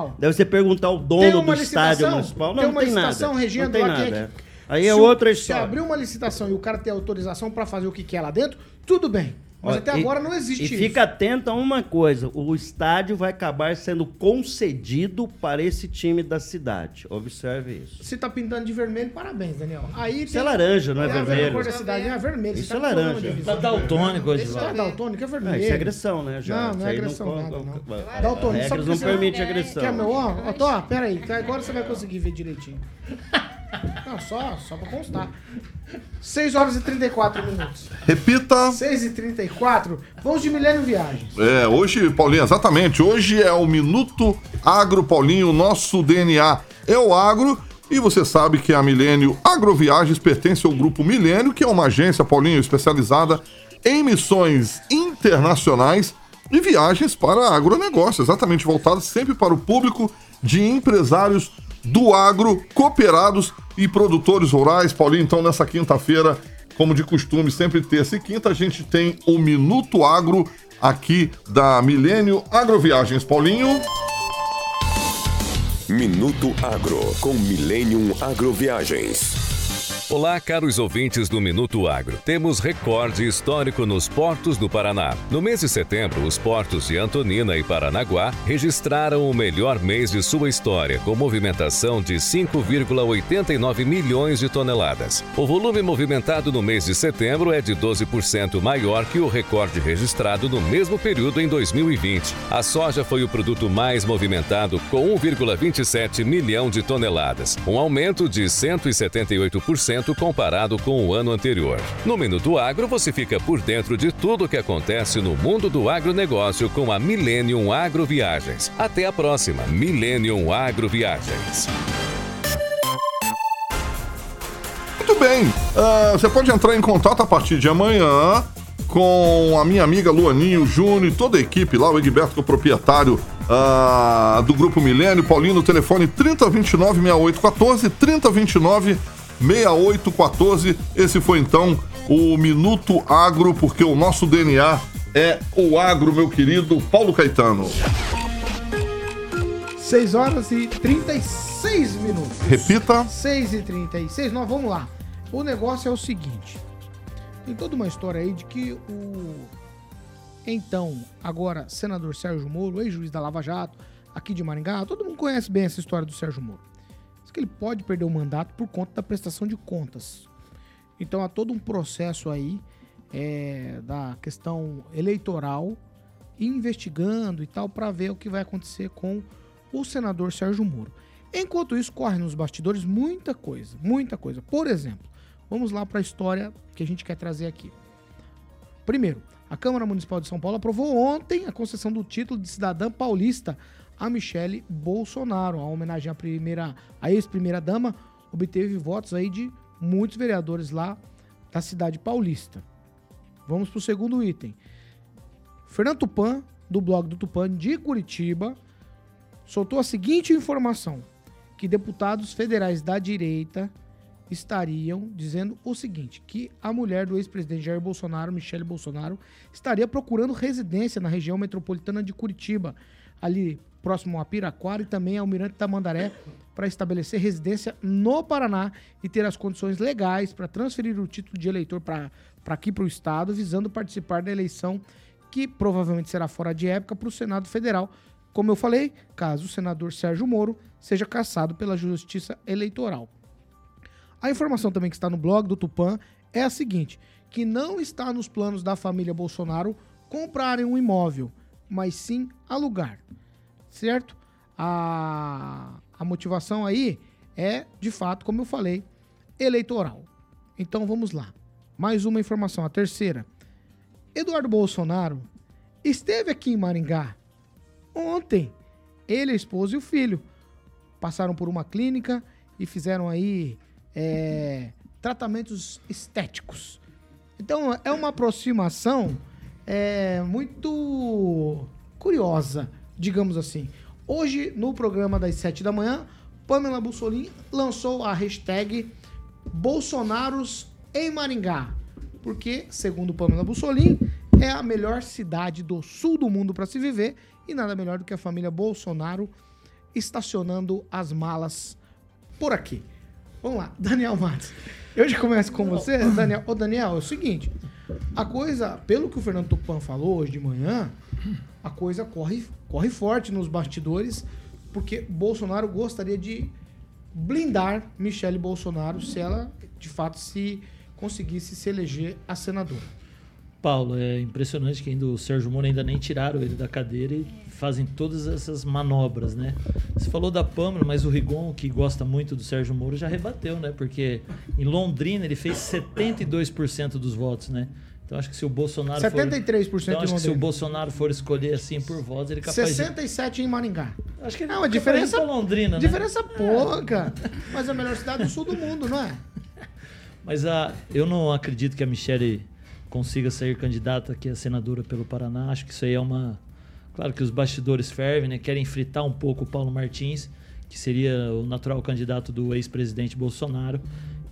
municipal. Deve você perguntar ao Tem dono do estádio municipal. Não, Tem não uma tem nada. licitação Não regendo tem quem é nada. Aí é Se outra Se história. abrir uma licitação e o cara ter autorização pra fazer o que quer lá dentro, tudo bem. Mas Ó, até e- agora não existe E isso. fica atento a uma coisa: o estádio vai acabar sendo concedido para esse time da cidade. Observe isso. Se tá pintando de vermelho, parabéns, Daniel. Aí Isso é laranja, não é a vermelho. cor da cidade é vermelho. Isso Você é tá colando laranja. divisão. Tá daltônico, Esse Edvaldo. é daltônico, é vermelho. Ah, isso é agressão, né? Já. Não, não Isso é agressão co- nada, não. co- Daltônico, A só regra porque não você- permite agressão. Quer meu, ó, ó, Tó, pera aí, tá, agora você vai conseguir ver direitinho. Não, só, só pra constar. 6 horas e 34 minutos. Repita. 6 e 34, vamos de Milênio Viagens. É, hoje, Paulinho, exatamente. Hoje é o Minuto Agro, Paulinho. Nosso DNA é o agro. E você sabe que a Milênio Agroviagens pertence ao Grupo Milênio, que é uma agência, Paulinho, especializada em missões internacionais e viagens para agronegócio, exatamente voltada sempre para o público de empresários do agro, cooperados e produtores rurais. Paulinho, então, nessa quinta-feira, como de costume, sempre terça e quinta, a gente tem o Minuto Agro aqui da Milênio Agroviagens. Paulinho. Minuto Agro com Millennium Agroviagens. Olá, caros ouvintes do Minuto Agro. Temos recorde histórico nos portos do Paraná. No mês de setembro, os portos de Antonina e Paranaguá registraram o melhor mês de sua história, com movimentação de 5,89 milhões de toneladas. O volume movimentado no mês de setembro é de 12% maior que o recorde registrado no mesmo período em 2020. A soja foi o produto mais movimentado, com 1,27 milhão de toneladas, um aumento de 178% comparado com o ano anterior. No Minuto Agro, você fica por dentro de tudo o que acontece no mundo do agronegócio com a Millennium Agroviagens. Até a próxima, Millennium Agroviagens. Muito bem. Ah, você pode entrar em contato a partir de amanhã com a minha amiga Luaninho Júnior e toda a equipe lá, o Egberto, que é o proprietário ah, do Grupo Milênio, Paulinho, no telefone 3029-6814, 3029-6814. Esse foi então o Minuto Agro, porque o nosso DNA é o agro, meu querido Paulo Caetano. 6 horas e 36 minutos. Repita. 6 e 36. Nós vamos lá. O negócio é o seguinte. Tem toda uma história aí de que o então, agora, senador Sérgio Moro, ex-juiz da Lava Jato, aqui de Maringá, todo mundo conhece bem essa história do Sérgio Moro. Que ele pode perder o mandato por conta da prestação de contas. Então há todo um processo aí é, da questão eleitoral investigando e tal para ver o que vai acontecer com o senador Sérgio Moro. Enquanto isso, corre nos bastidores muita coisa, muita coisa. Por exemplo, vamos lá para a história que a gente quer trazer aqui. Primeiro, a Câmara Municipal de São Paulo aprovou ontem a concessão do título de cidadã paulista a Michele Bolsonaro. A homenagem à primeira, à ex-primeira dama obteve votos aí de muitos vereadores lá da cidade paulista. Vamos para o segundo item. Fernando Tupan, do blog do Tupan de Curitiba, soltou a seguinte informação: que deputados federais da direita estariam dizendo o seguinte: que a mulher do ex-presidente Jair Bolsonaro, Michele Bolsonaro, estaria procurando residência na região metropolitana de Curitiba, ali próximo a Piraquara e também Almirante Tamandaré, para estabelecer residência no Paraná e ter as condições legais para transferir o título de eleitor para aqui para o Estado, visando participar da eleição que provavelmente será fora de época para o Senado Federal, como eu falei, caso o senador Sérgio Moro seja cassado pela Justiça Eleitoral. A informação também que está no blog do Tupan é a seguinte: que não está nos planos da família Bolsonaro comprarem um imóvel, mas sim alugar. Certo? a, a motivação aí é, de fato, como eu falei, eleitoral. Então vamos lá. Mais uma informação, a terceira. Eduardo Bolsonaro esteve aqui em Maringá ontem. Ele, a esposa e o filho passaram por uma clínica e fizeram aí é, tratamentos estéticos. Então é uma aproximação é, muito curiosa, digamos assim. Hoje, no programa das 7 da manhã, Pamela Bussolini lançou a hashtag Bolsonaros em Maringá. Porque, segundo Pamela Bussolini, é a melhor cidade do sul do mundo para se viver e nada melhor do que a família Bolsonaro estacionando as malas por aqui. Vamos lá, Daniel Matos. Eu já começo com você, Daniel. Ô, Daniel, é o seguinte: a coisa, pelo que o Fernando Tupan falou hoje de manhã, a coisa corre, corre forte nos bastidores, porque Bolsonaro gostaria de blindar Michele Bolsonaro se ela, de fato, se conseguisse se eleger a senadora. Paulo, é impressionante que ainda o Sérgio Moro ainda nem tiraram ele da cadeira e fazem todas essas manobras, né? Você falou da Pâmela, mas o Rigon, que gosta muito do Sérgio Moro, já rebateu, né? Porque em Londrina ele fez 72% dos votos, né? Então acho que se o Bolsonaro 73% for, então, acho que se o Bolsonaro for escolher assim por votos, ele é capaz 67 de... em Maringá. Acho que ele é uma diferença Londrina, né? Diferença pouca, mas é a melhor cidade do sul do mundo, não é? Mas a, eu não acredito que a Michelle consiga sair candidata aqui a senadora pelo Paraná. Acho que isso aí é uma. Claro que os bastidores fervem, né? Querem fritar um pouco o Paulo Martins, que seria o natural candidato do ex-presidente Bolsonaro.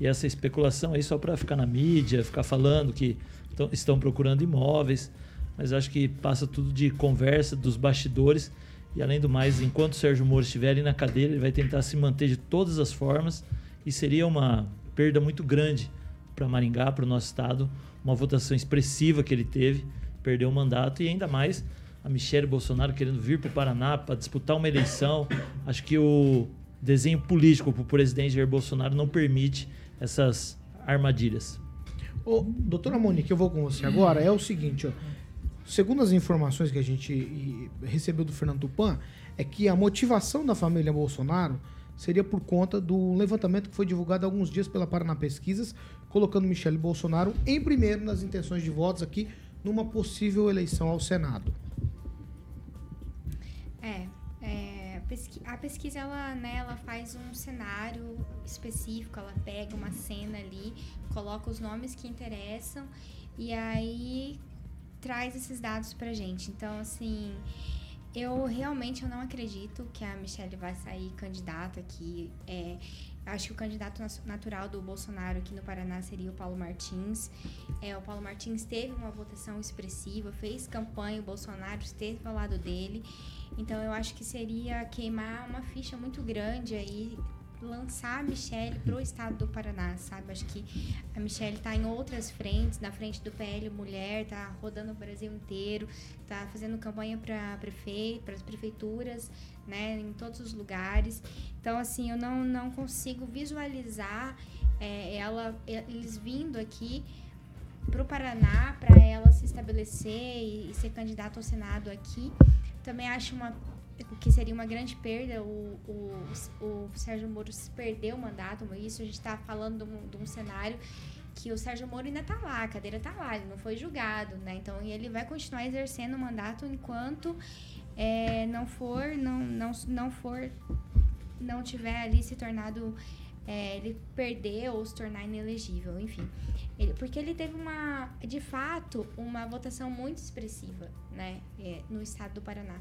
E essa especulação aí só para ficar na mídia, ficar falando que tão, estão procurando imóveis. Mas acho que passa tudo de conversa dos bastidores. E além do mais, enquanto o Sérgio Moro estiver ali na cadeira, ele vai tentar se manter de todas as formas. E seria uma perda muito grande para Maringá, para o nosso estado, uma votação expressiva que ele teve, perdeu o mandato e ainda mais a Michelle Bolsonaro querendo vir para o Paraná para disputar uma eleição. Acho que o desenho político para o presidente Jair Bolsonaro não permite essas armadilhas. Ô, doutora Monique, eu vou com você agora. É o seguinte, ó. Segundo as informações que a gente recebeu do Fernando Tupan, é que a motivação da família Bolsonaro seria por conta do levantamento que foi divulgado há alguns dias pela Paraná Pesquisas, colocando Michele Bolsonaro em primeiro nas intenções de votos aqui numa possível eleição ao Senado. É, é a pesquisa ela, né, ela faz um cenário específico, ela pega uma cena ali, coloca os nomes que interessam e aí traz esses dados pra gente. Então, assim, eu realmente eu não acredito que a Michelle vai sair candidata aqui. É, Acho que o candidato natural do Bolsonaro aqui no Paraná seria o Paulo Martins. É, o Paulo Martins teve uma votação expressiva, fez campanha, o Bolsonaro esteve ao lado dele. Então eu acho que seria queimar uma ficha muito grande aí lançar a Michelle para o estado do Paraná, sabe? Acho que a Michelle está em outras frentes, na frente do PL Mulher, está rodando o Brasil inteiro, está fazendo campanha para prefeito, para as prefeituras, né, em todos os lugares. Então, assim, eu não, não consigo visualizar é, ela, eles vindo aqui para o Paraná para ela se estabelecer e, e ser candidata ao Senado aqui. Também acho uma que seria uma grande perda o, o, o Sérgio Moro perder o mandato, isso a gente está falando de um, de um, cenário que o Sérgio Moro ainda está lá, a cadeira está lá, ele não foi julgado, né? Então ele vai continuar exercendo o mandato enquanto é, não for, não, não, não for, não tiver ali se tornado é, ele perder ou se tornar inelegível, enfim. Ele, porque ele teve uma, de fato, uma votação muito expressiva, né, é, no estado do Paraná.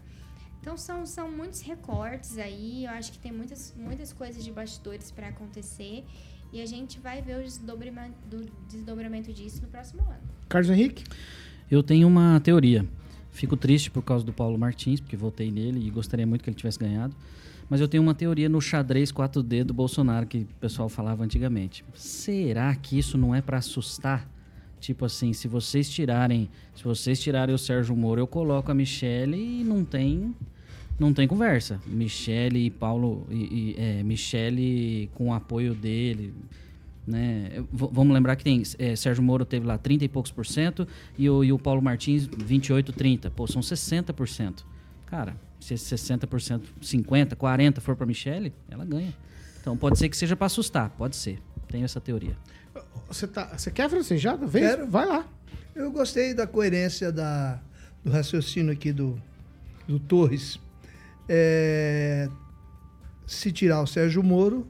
Então são, são muitos recortes aí, eu acho que tem muitas, muitas coisas de bastidores para acontecer e a gente vai ver o desdobramento, do desdobramento disso no próximo ano. Carlos Henrique? Eu tenho uma teoria. Fico triste por causa do Paulo Martins, porque votei nele e gostaria muito que ele tivesse ganhado. Mas eu tenho uma teoria no xadrez 4D do Bolsonaro, que o pessoal falava antigamente. Será que isso não é para assustar? Tipo assim, se vocês tirarem, se vocês tirarem o Sérgio Moro, eu coloco a Michelle e não tem não tem conversa. Michele e Paulo e, e é, Michele com o apoio dele, né? vamos lembrar que tem é, Sérgio Moro teve lá 30 e poucos por cento e o, e o Paulo Martins 28, 30. Pô, são 60 por cento. Cara, se esse 60%, 50%, 40% for para Michelle, ela ganha. Então pode ser que seja para assustar, pode ser. Tenho essa teoria. Você, tá, você quer francejada? Vem, Quero. vai lá. Eu gostei da coerência da, do raciocínio aqui do, do Torres. É, se tirar o Sérgio Moro,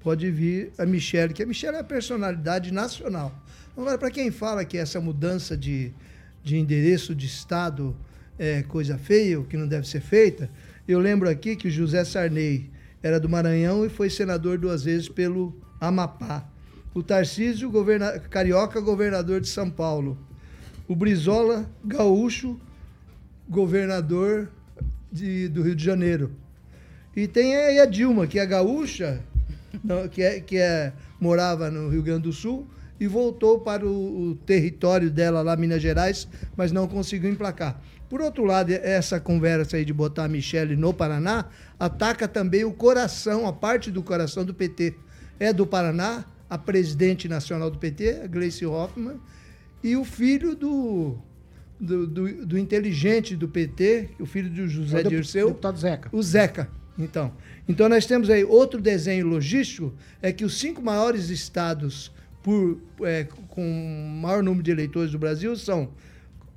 pode vir a Michelle, que a Michelle é a personalidade nacional. Agora, para quem fala que essa mudança de, de endereço de Estado é coisa feia, que não deve ser feita, eu lembro aqui que o José Sarney era do Maranhão e foi senador duas vezes pelo Amapá. O Tarcísio, governa carioca, governador de São Paulo. O Brizola, gaúcho, governador de, do Rio de Janeiro. E tem aí a Dilma, que é gaúcha, que, é, que é, morava no Rio Grande do Sul e voltou para o, o território dela lá, Minas Gerais, mas não conseguiu emplacar. Por outro lado, essa conversa aí de botar a Michelle no Paraná ataca também o coração, a parte do coração do PT. É do Paraná, a presidente nacional do PT, a Gleice Hoffmann, e o filho do, do, do, do inteligente do PT, o filho do José É o Dirceu. deputado Zeca. O Zeca, então. Então nós temos aí outro desenho logístico, é que os cinco maiores estados por, é, com maior número de eleitores do Brasil são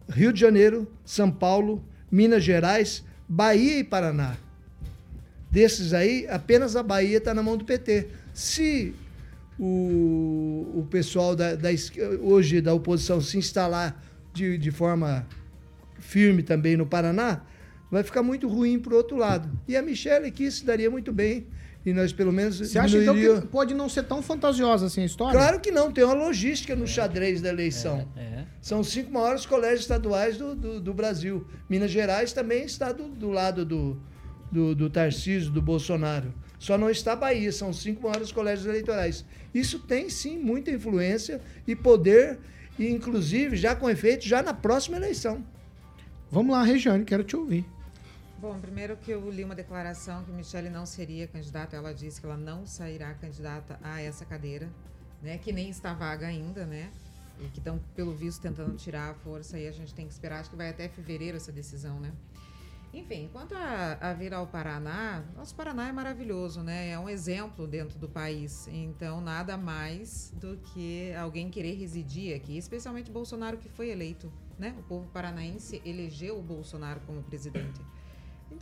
Rio de Janeiro, São Paulo, Minas Gerais, Bahia e Paraná. Desses aí, apenas a Bahia está na mão do PT. Se o, o pessoal da, da hoje da oposição se instalar de, de forma firme também no Paraná, vai ficar muito ruim para o outro lado. E a Michelle aqui se daria muito bem. E nós, pelo menos, Você acha então que pode não ser tão fantasiosa assim a história? Claro que não, tem uma logística no xadrez da eleição. É. São os cinco maiores colégios estaduais do, do, do Brasil. Minas Gerais também está do, do lado do, do, do Tarcísio, do Bolsonaro. Só não está Bahia, são os cinco maiores colégios eleitorais. Isso tem sim muita influência e poder, e inclusive já com efeito já na próxima eleição. Vamos lá, Regiane, quero te ouvir. Bom, primeiro que eu li uma declaração que Michele não seria candidata, ela disse que ela não sairá candidata a essa cadeira, né? Que nem está vaga ainda, né? E que estão, pelo visto, tentando tirar a força aí a gente tem que esperar, acho que vai até fevereiro essa decisão, né? Enfim, quanto a, a vir ao Paraná, nosso Paraná é maravilhoso, né? É um exemplo dentro do país. Então, nada mais do que alguém querer residir aqui, especialmente Bolsonaro, que foi eleito, né? O povo paranaense elegeu o Bolsonaro como presidente.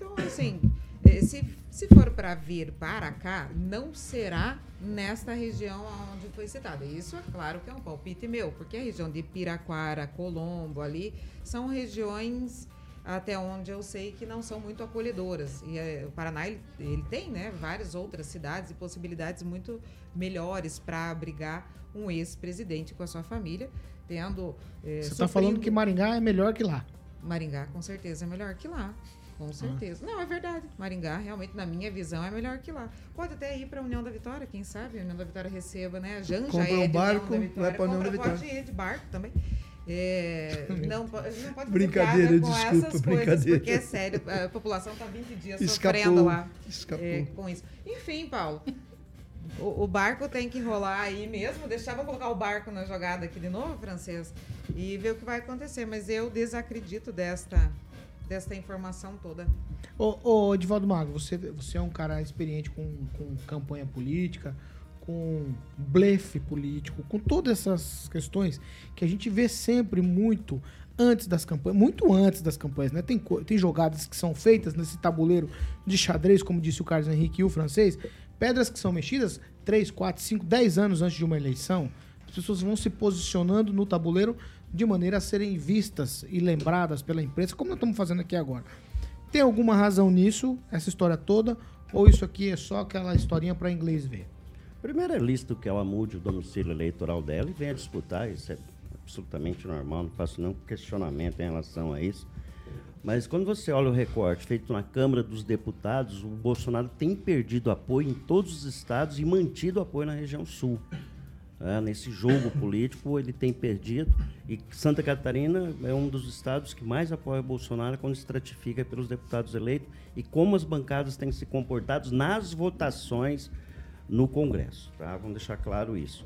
Então, assim, eh, se, se for para vir para cá, não será nesta região onde foi citada. Isso é claro que é um palpite meu, porque a região de Piraquara, Colombo, ali, são regiões até onde eu sei que não são muito acolhedoras. E eh, o Paraná, ele, ele tem né, várias outras cidades e possibilidades muito melhores para abrigar um ex-presidente com a sua família, tendo... eh, Você está falando sofrido- que Maringá é melhor que lá. Maringá, com certeza, é melhor que lá. Ah. Com certeza. Não, é verdade. Maringá, realmente, na minha visão, é melhor que lá. Pode até ir para a União da Vitória, quem sabe? A União da Vitória receba, né? A Janja Compra é um barco, Vitória. vai União da Vitória. Pode ir de barco também. É, não, não pode Brincadeira, piada com desculpa, essas coisas, brincadeira. porque é sério, a população está 20 dias Escapou, sofrendo lá escapou. é, com isso. Enfim, Paulo, o, o barco tem que rolar aí mesmo. Deixar, vou colocar o barco na jogada aqui de novo, francês, e ver o que vai acontecer. Mas eu desacredito desta, desta informação toda. Ô, ô Edivaldo Mago, você, você é um cara experiente com, com campanha política, com blefe político, com todas essas questões que a gente vê sempre muito antes das campanhas, muito antes das campanhas, né? Tem, tem jogadas que são feitas nesse tabuleiro de xadrez, como disse o Carlos Henrique e o francês, pedras que são mexidas 3, 4, 5, 10 anos antes de uma eleição. As pessoas vão se posicionando no tabuleiro de maneira a serem vistas e lembradas pela imprensa, como nós estamos fazendo aqui agora. Tem alguma razão nisso, essa história toda, ou isso aqui é só aquela historinha para inglês ver? Primeiro é lícito que ela mude o domicílio eleitoral dela e venha disputar, isso é absolutamente normal, não faço nenhum questionamento em relação a isso. Mas quando você olha o recorte feito na Câmara dos Deputados, o Bolsonaro tem perdido apoio em todos os estados e mantido apoio na região sul. É, nesse jogo político, ele tem perdido. E Santa Catarina é um dos estados que mais apoia Bolsonaro quando estratifica pelos deputados eleitos e como as bancadas têm se comportado nas votações no Congresso. Tá? Vamos deixar claro isso.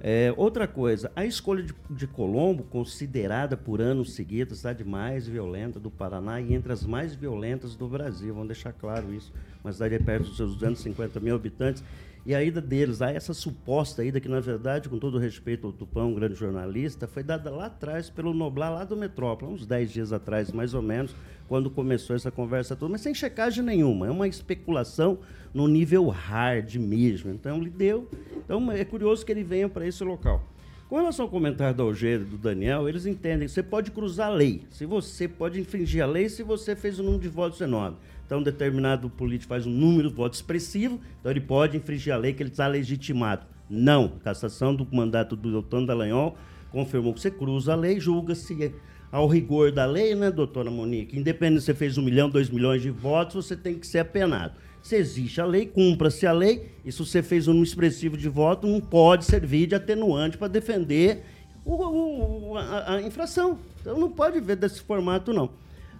É, outra coisa, a escolha de, de Colombo, considerada por anos seguidos a cidade mais violenta do Paraná e entre as mais violentas do Brasil, vamos deixar claro isso. Uma cidade é perto dos seus 250 mil habitantes. E a ida deles, a essa suposta ida, que na verdade, com todo respeito ao Tupã, um grande jornalista, foi dada lá atrás pelo Noblar, lá do Metrópole, uns 10 dias atrás, mais ou menos, quando começou essa conversa toda, mas sem checagem nenhuma. É uma especulação no nível hard mesmo. Então, ele deu. Então, é curioso que ele venha para esse local. Com relação ao comentário do Algeiro e do Daniel, eles entendem que você pode cruzar a lei. Se você pode infringir a lei se você fez um número de votos enorme. Então, um determinado político faz um número de votos expressivo, então ele pode infringir a lei que ele está legitimado. Não. A cassação do mandato do doutor Dallagnol confirmou que você cruza a lei, julga-se ao rigor da lei, né, doutora Monique? Independente se você fez um milhão, dois milhões de votos, você tem que ser apenado. Se existe a lei, cumpra-se a lei, e se você fez um expressivo de voto, não pode servir de atenuante para defender o, o, a, a infração. Então não pode ver desse formato, não.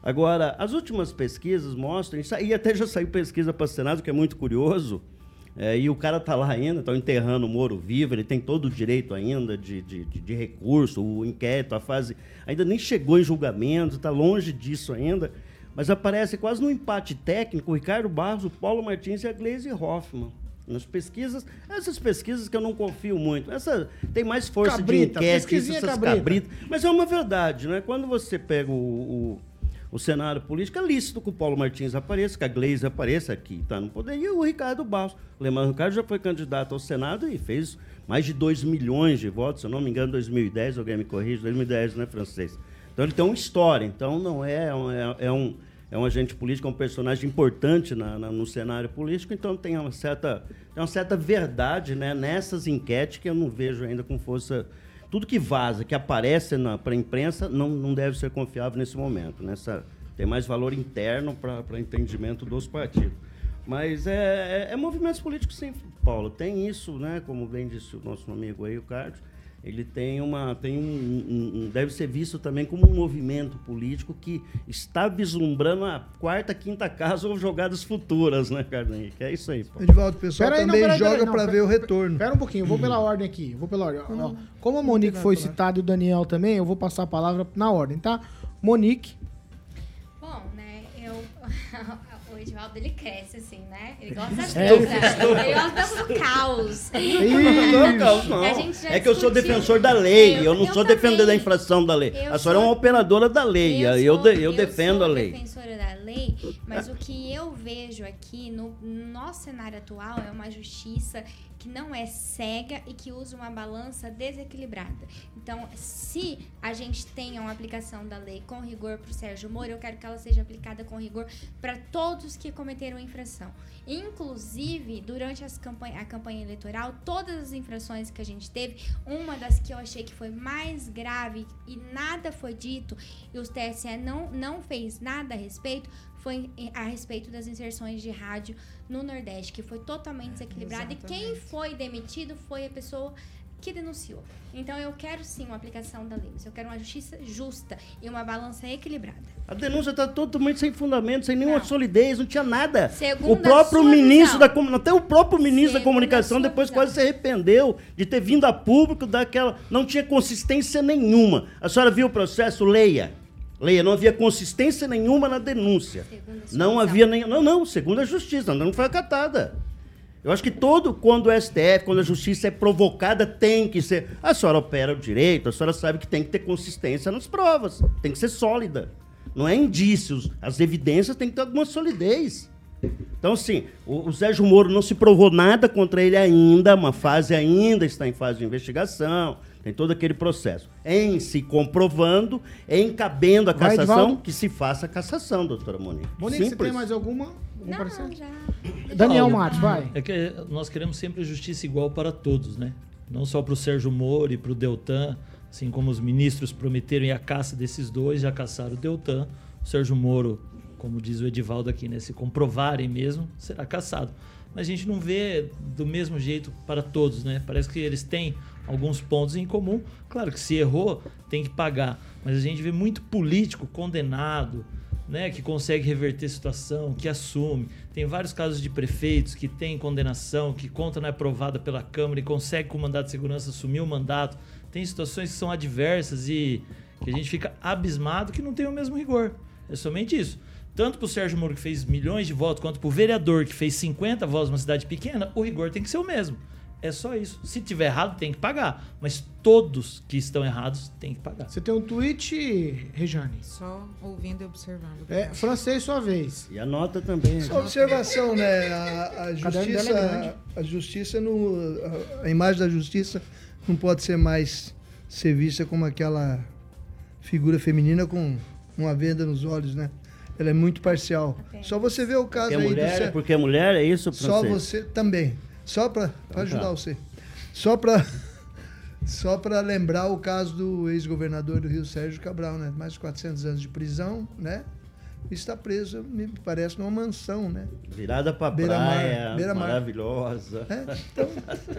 Agora, as últimas pesquisas mostram, aí até já saiu pesquisa para o Senado, que é muito curioso, é, e o cara está lá ainda, estão enterrando o Moro vivo, ele tem todo o direito ainda de, de, de, de recurso, o inquérito, a fase ainda nem chegou em julgamento, está longe disso ainda, mas aparece quase no empate técnico o Ricardo Barros, o Paulo Martins e a Gleisi Hoffmann. Nas pesquisas, essas pesquisas que eu não confio muito. Essa tem mais força Cabrita, de enquete, essas cabrita. cabritas. Mas é uma verdade, né? Quando você pega o, o, o cenário político, é lícito que o Paulo Martins apareça, que a Gleisi apareça aqui, está no poder, e o Ricardo Barros. O Lemar Ricardo já foi candidato ao Senado e fez mais de 2 milhões de votos, se eu não me engano, em 2010, alguém me corrige, 2010, né, francês? Então ele tem uma história, então não é, é, um- é um é um agente político, é um personagem importante na- na- no cenário político, então tem uma certa, tem uma certa verdade né, nessas enquetes que eu não vejo ainda com força. Tudo que vaza, que aparece para a imprensa, não, não deve ser confiável nesse momento. Nessa, tem mais valor interno para entendimento dos partidos. Mas é, é, é movimentos políticos, sim, Paulo. Tem isso, né? Como bem disse o nosso amigo aí, o Carlos. Ele tem uma. Tem um, um- um- deve ser visto também como um movimento político que está vislumbrando a quarta, quinta casa ou jogadas futuras, né, Henrique? É isso aí, Paulo. Edivaldo, o pessoal Pera não, também pera aí, pera joga não, para pera- ver o retorno. Espera um pouquinho, eu vou pela ordem aqui. eu Vou pela ordem. Ó, Como a Monique foi citada e o Daniel também, eu vou passar a palavra na ordem, tá? Monique. Bom, né, eu... o Edivaldo, ele cresce, assim, né? Ele gosta É, eu estou- ele gosta do caos. Não, não, caos, não. É que eu sou defensor da lei, eu, Eu- não eu sou defensor da infração da lei. Eu a senhora é uma sou- operadora da lei, eu, sou- de- eu defendo sou a lei. defensora da lei, mas o que eu vejo aqui no nosso cenário atual é uma justiça que não é cega e que usa uma balança desequilibrada. Então, se a gente tem uma aplicação da lei com rigor para o Sérgio Moro, eu quero que ela seja aplicada com rigor para todos que cometeram infração. Inclusive, durante as campanha, a campanha eleitoral, todas as infrações que a gente teve, uma das que eu achei que foi mais grave e nada foi dito, e o TSE não, não fez nada a respeito, foi a respeito das inserções de rádio no Nordeste, que foi totalmente desequilibrada. E quem foi demitido foi a pessoa que denunciou. Então eu quero sim uma aplicação da lei, eu quero uma justiça justa e uma balança equilibrada. A denúncia está totalmente sem fundamento, sem nenhuma solidez, não tinha nada. Segundo o próprio ministro visão. da comunicação, até o próprio ministro da Segundo comunicação a sua depois visão. quase se arrependeu de ter vindo a público daquela. Não tinha consistência nenhuma. A senhora viu o processo? Leia. Leia, não havia consistência nenhuma na denúncia. Não havia nem. Não, não, segundo a justiça, não foi acatada. Eu acho que todo, quando o STF, quando a justiça é provocada, tem que ser. A senhora opera o direito, a senhora sabe que tem que ter consistência nas provas, tem que ser sólida. Não é indícios, as evidências têm que ter alguma solidez. Então, assim, o, o Sérgio Moro não se provou nada contra ele ainda, uma fase ainda está em fase de investigação, tem todo aquele processo. Em se comprovando, em cabendo a Vai, cassação, que se faça a cassação, doutora Monique. Monique, você Simples. tem mais alguma? algum Não, parecer? já. Daniel Matos, vai. É que nós queremos sempre justiça igual para todos, né? Não só para o Sérgio Moro e para o Deltan, assim como os ministros prometeram e a caça desses dois, já caçaram o Deltan. O Sérgio Moro, como diz o Edivaldo aqui, né? Se comprovarem mesmo, será caçado. Mas a gente não vê do mesmo jeito para todos, né? Parece que eles têm alguns pontos em comum. Claro que se errou, tem que pagar. Mas a gente vê muito político condenado, né, que consegue reverter a situação, que assume. Tem vários casos de prefeitos que têm condenação, que conta não é aprovada pela Câmara e consegue com o mandato de segurança assumir o mandato. Tem situações que são adversas e que a gente fica abismado que não tem o mesmo rigor. É somente isso. Tanto para o Sérgio Moro, que fez milhões de votos, quanto para o vereador, que fez 50 votos numa cidade pequena, o rigor tem que ser o mesmo. É só isso. Se tiver errado, tem que pagar. Mas todos que estão errados têm que pagar. Você tem um tweet, Rejane? Só ouvindo e observando. É, francês, sua vez. E a nota também. Só observação, né? A, a é justiça, grande. a justiça no, a, a imagem da justiça não pode ser mais ser vista como aquela figura feminina com uma venda nos olhos, né? Ela é muito parcial. Só você vê o caso Porque é aí mulher, do é porque é mulher, é isso, Só você também. Só para Então ajudar tá. você. Só para só para lembrar o caso do ex-governador do Rio, Sérgio Cabral, né? Mais de 400 anos de prisão, né? Está preso, me parece, numa mansão, né? Virada pra Beira-mar, praia, beira-mar. maravilhosa. É, então,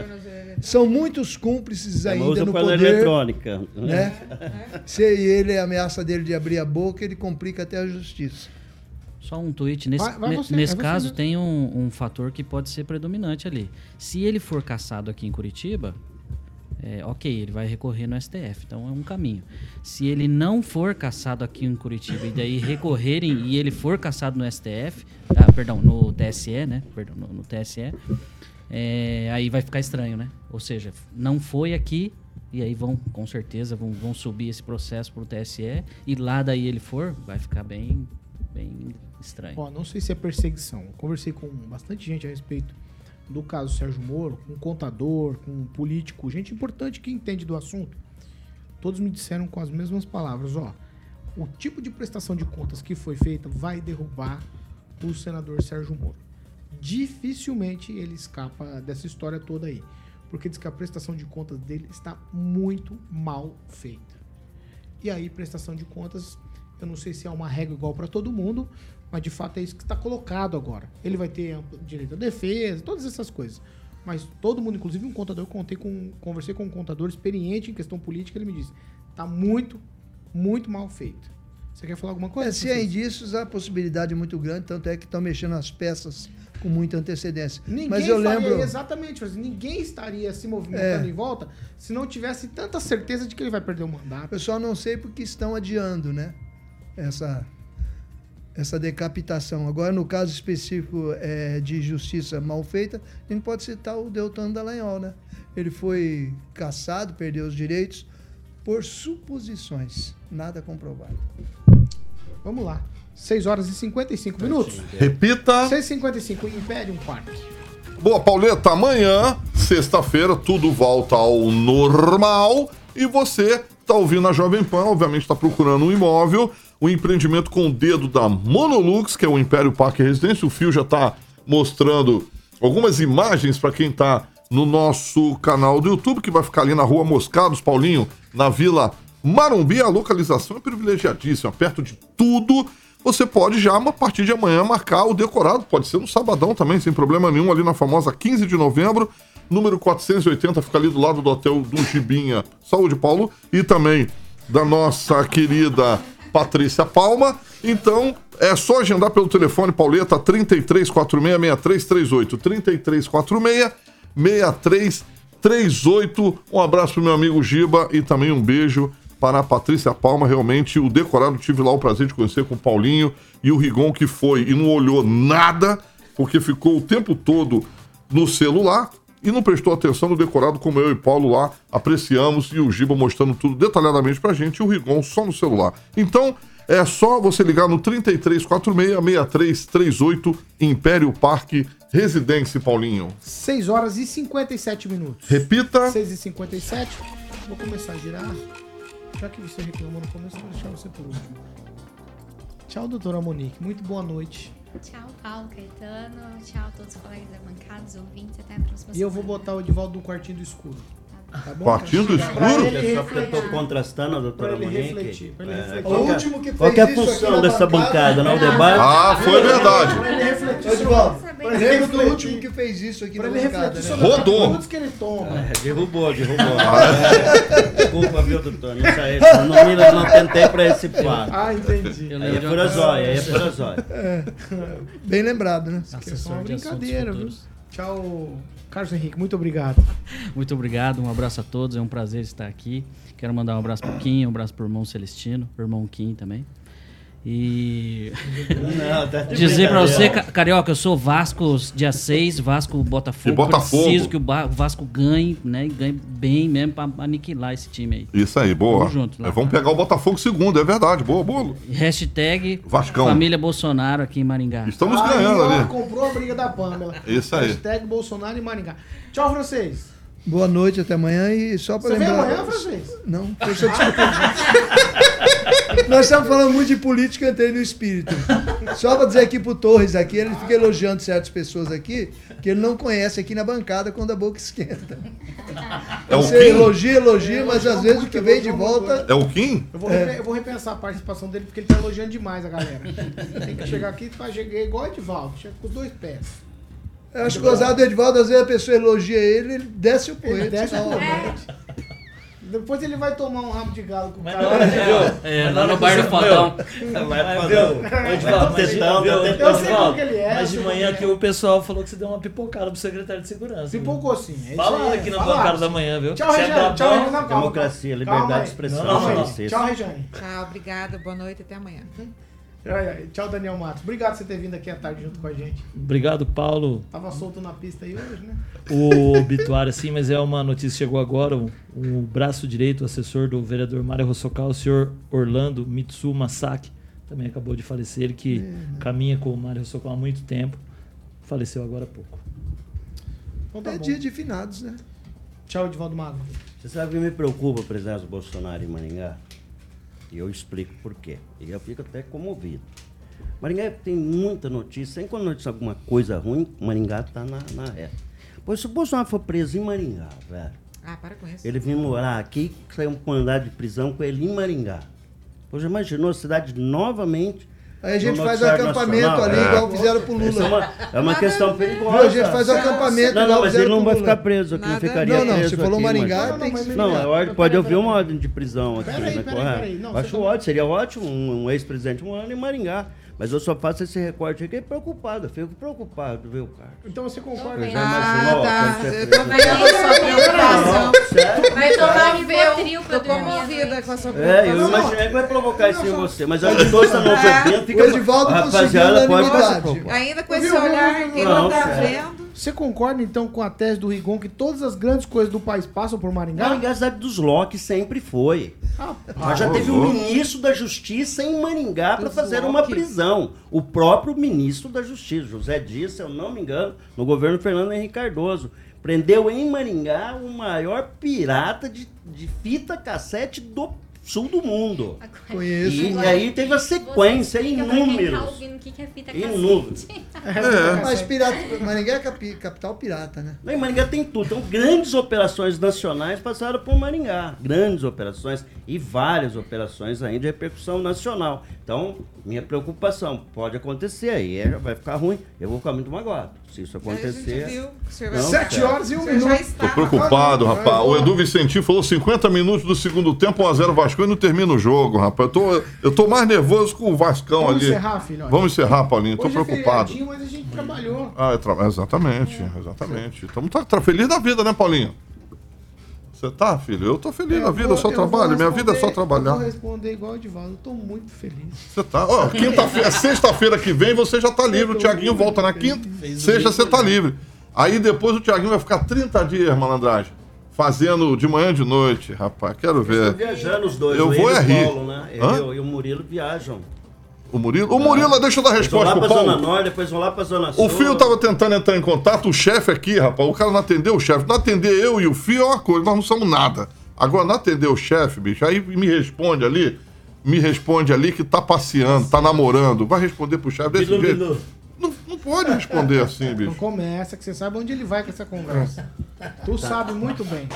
São muitos cúmplices É, ainda no para poder. eletrônica. Né? Se ele ameaça dele de abrir a boca, ele complica até a justiça. Só um tweet. Nesse, Vai- vai você, nesse é você caso, mesmo. tem um, um fator que pode ser predominante ali. Se ele for caçado aqui em Curitiba, é, ok, ele vai recorrer no STF, então é um caminho. Se ele não for caçado aqui em Curitiba e daí recorrerem e ele for caçado no STF, ah, perdão, no TSE, né? Perdão, no, no TSE, é, aí vai ficar estranho, né? Ou seja, não foi aqui e aí vão, com certeza, vão, vão subir esse processo pro TSE e lá daí ele for, vai ficar bem, bem estranho. Ó, não sei se é perseguição. Eu conversei com bastante gente a respeito do caso Sérgio Moro, com um contador, com um político, gente importante que entende do assunto. Todos me disseram com as mesmas palavras, ó, o tipo de prestação de contas que foi feita vai derrubar o senador Sérgio Moro. Dificilmente ele escapa dessa história toda aí, porque diz que a prestação de contas dele está muito mal feita. E aí, prestação de contas, eu não sei se é uma regra igual para todo mundo, mas de fato é isso que está colocado agora. Ele vai ter direito à defesa, todas essas coisas. Mas todo mundo, inclusive um contador, eu contei com, conversei com um contador experiente em questão política, ele me disse: tá muito, muito mal feito. Você quer falar alguma coisa? É, se há indícios, a possibilidade é muito grande, tanto é que estão mexendo as peças com muita antecedência. Ninguém Mas eu faria lembro. exatamente, ninguém estaria se movimentando É. em volta se não tivesse tanta certeza de que ele vai perder o mandato. Eu só não sei porque estão adiando, né? Essa, essa decapitação. Agora, no caso específico é, de justiça mal feita, a gente pode citar o Deltan Dallagnol, né? Ele foi caçado, perdeu os direitos por suposições, nada comprovado. Vamos lá. 6 horas e 55 minutos. Repita. 6h55, Imperium Park. Boa, Pauleta, amanhã, sexta-feira, tudo volta ao normal e você tá ouvindo a Jovem Pan, obviamente está procurando um imóvel, um empreendimento com o dedo da Monolux, que é o Império Parque Residência. O Fio já tá mostrando algumas imagens para quem tá no nosso canal do YouTube, que vai ficar ali na Rua Moscados, Paulinho, na Vila Marumbi. A localização é privilegiadíssima, perto de tudo. Você pode já, a partir de amanhã, marcar o decorado. Pode ser no sabadão também, sem problema nenhum, ali na famosa 15 de novembro. Número 480, fica ali do lado do hotel do Gibinha. Saúde, Paulo. E também da nossa querida Patrícia Palma. Então, é só agendar pelo telefone Pauleta 3346-6338. 3346-6338. Um abraço pro meu amigo Giba e também um beijo para a Patrícia Palma. Realmente, o decorado, tive lá o prazer de conhecer com o Paulinho e o Rigon, que foi e não olhou nada, porque ficou o tempo todo no celular e não prestou atenção no decorado, como eu e Paulo lá apreciamos, e o Giba mostrando tudo detalhadamente pra gente, e o Rigon só no celular. Então, é só você ligar no 3346-6338 Império Parque Residência, Paulinho. 6 horas e 57 minutos. Repita. 6 e 57. Vou começar a girar. Já que você reclamou no começo, vou deixar você por último. Tchau, doutora Monique. Muito boa noite. Tchau, Paulo Caetano. Tchau, todos os colegas da bancada, os ouvintes. Até a próxima E eu vou semana. botar o Edivaldo no quartinho do escuro. Tá bom? Quartinho do escuro? ele Só porque eu refletir. contrastando a doutora Monique. É, qual O que é- último que Qual que é a fez função dessa bancada- bancada, não? O debate? Ah, foi verdade. Ele sobre- Eu lembro do último que fez isso aqui Pra na ele bancada. refletir sobre as Rodou. atitudes que ele toma. É, derrubou, derrubou. É, Desculpa, viu, doutor? Não, saí, não, não tentei pra esse lado. Ah, entendi. Aí é pura zóia, aí é pura zóia. É. Bem lembrado, né? Isso é só uma brincadeira, viu? Tchau, Carlos Henrique. Muito obrigado. Muito obrigado, um abraço a todos, é um prazer estar aqui. Quero mandar um abraço pro Kim, um abraço pro irmão Celestino, irmão Kim também. E Não, tá dizer pra você, Carioca, eu sou Vasco dia 6, Vasco Botafogo. E Botafogo. Preciso que o Vasco ganhe, né? e Ganhe bem mesmo pra aniquilar esse time aí. Isso aí, boa. Tamo junto, lá. É, vamos pegar o Botafogo segundo, é verdade. Boa, boa. Hashtag Vascão. Família Bolsonaro aqui em Maringá. Estamos Aí, ganhando ali. comprou a briga da Pamela. Isso aí. Hashtag Bolsonaro e Maringá. Tchau, francês. Boa noite, até amanhã. E só para Você vem lembrar. amanhã, francês? Não, deixa eu te Nós estamos falando muito de política, eu entrei no espírito. Só para dizer aqui pro Torres aqui, ele fica elogiando certas pessoas aqui, que ele não conhece aqui na bancada quando a boca esquenta. É o Você Kim? elogia, elogia, mas às vezes o que vem de volta. É o Kim? Eu vou, É. eu vou repensar a participação dele porque ele tá elogiando demais a galera. Tem que chegar aqui e chegar igual o Edivaldo, chega com dois pés. Eu acho gozado do Edivaldo, às vezes a pessoa elogia ele, ele desce o Ele poeta. desce o porrete. Depois ele vai tomar um rabo de galo com o cara. É, Mas lá no bar do mas, tentando, viu? tá Eu sei como que ele é, Mas de manhã que aqui é. o pessoal falou que você deu uma pipocada pro secretário de segurança. Pouco sim. É Falaram aí, aqui na bancada da manhã, viu? Tchau, é Regiane. Tchau. Regiane. Democracia, liberdade de expressão. Tchau, Regiane. Tchau, obrigada. Boa noite. Até amanhã. Ai, ai. Tchau, Daniel Matos. Obrigado por você ter vindo aqui à tarde junto com a gente. Obrigado, Paulo. Tava solto na pista aí hoje, né? O obituário, assim, mas é uma notícia que chegou agora. O, o braço direito, o assessor do vereador Mário Rossocal, o senhor Orlando Mitsu Masaki, também acabou de falecer. Ele que caminha com o Mário Rossocal há muito tempo, faleceu agora há pouco. Então tá É bom. dia de finados, né? Tchau, Edivaldo Mago. Você sabe que me preocupa a presença do Bolsonaro em Maringá? E eu explico por quê. E eu fico até comovido. Maringá tem muita notícia. Sempre quando notícia alguma coisa ruim, Maringá está na, na reta. Pois se o Bolsonaro for preso em Maringá, velho, Ah, para com isso. ele vem morar aqui, saiu um mandado de prisão com ele em Maringá. Pois imaginou a cidade novamente? Aí a gente faz o acampamento nacional? ali, É. igual fizeram pro Lula. É uma, é uma questão perigosa. Viu? A gente faz o acampamento Não, igual não, mas ele não vai ficar preso aqui, não ficaria Não, não, preso você falou aqui, Maringá, mas- tem que Não, pode haver uma ordem de prisão aqui, Peraí, né? peraí, peraí. Não, Acho ótimo, seria ótimo um, um ex-presidente um ano em Maringá. Mas eu só faço esse recorte aqui preocupado, fico preocupado, viu, cara? Então você concorda? Eu já Ah, tá. é Eu tô preso? vendo a sua preocupação. Vai tomar um Rivotril pra Tô comovida com a sua É, eu preocupação. imaginei que vai provocar isso em você, mas a estão nos ouvindo, fica... O Edivaldo conseguiu Rapaziada, pode Ainda com esse olhar viu, que viu? não Não, tá vendo. Você concorda então com a tese do Rigon que todas as grandes coisas do país passam por Maringá? Maringá, a cidade dos Locks sempre foi. Rapaz, já teve um ministro da Justiça em Maringá para fazer Locke. uma prisão. O próprio ministro da Justiça, José Dias, se eu não me engano, no governo Fernando Henrique Cardoso. Prendeu em Maringá o maior pirata de, de fita cassete do sul do mundo. Conheço. E, e aí teve a sequência, tá inúmeros. ouvindo o que que é fita Inúmeros. cassete. Mas pirata, Maringá é capi- capital pirata, né? Em Maringá tem tudo. Então, grandes operações nacionais passaram por Maringá. Grandes operações e várias operações ainda de repercussão nacional. Então, minha preocupação, pode acontecer aí, é, vai ficar ruim. Eu vou ficar muito magoado. Se isso acontecer. Não. Sete horas e um minuto. está. Tô preocupado, rapaz. O Edu Vicentinho falou 50 minutos do segundo tempo, 1x0 Vasco e não termina o jogo, rapaz. Eu tô, eu tô mais nervoso com o Vascão Vamos ali. encerrar, filhote? Vamos encerrar, Paulinho. Tô Hoje é preocupado. feriadinho, mas a gente trabalhou. Ah, é tra- exatamente, exatamente. Estamos tá, tá feliz da vida, né, Paulinho? Você tá, filho? Eu tô feliz da vida, eu só eu trabalho. Minha vida é só responder- Eu trabalhar. vou responder igual o Edivaldo. Eu tô muito feliz. Você tá. Ó, quinta-feira, sexta-feira que vem você já tá livre. O Tiaguinho volta na quinta. Sexta você tá livre. Aí depois o Tiaguinho vai ficar 30 dias, malandragem. Fazendo de manhã e de noite, rapaz. Quero Estão ver. viajando os dois, Eu vou é e rir. Paulo, né? E o- e o Murilo viajam. O Murilo. O Murilo, deixa eu dar vão resposta lá pro pra Zona Paulo. Norte, depois vão lá pra Zona Sul. O Fio tava tentando entrar em contato, o chefe aqui, rapaz. O cara não atendeu o chefe. Não atender eu e o Fio é uma coisa, nós não somos nada. Agora, não atender o chefe, bicho, aí me responde ali, me responde ali que tá passeando, tá namorando. Vai responder pro chefe desse Bilu, jeito. Bilu. Não, não pode responder assim, Não bicho. começa, que você sabe onde ele vai com essa conversa. Tu sabe muito bem.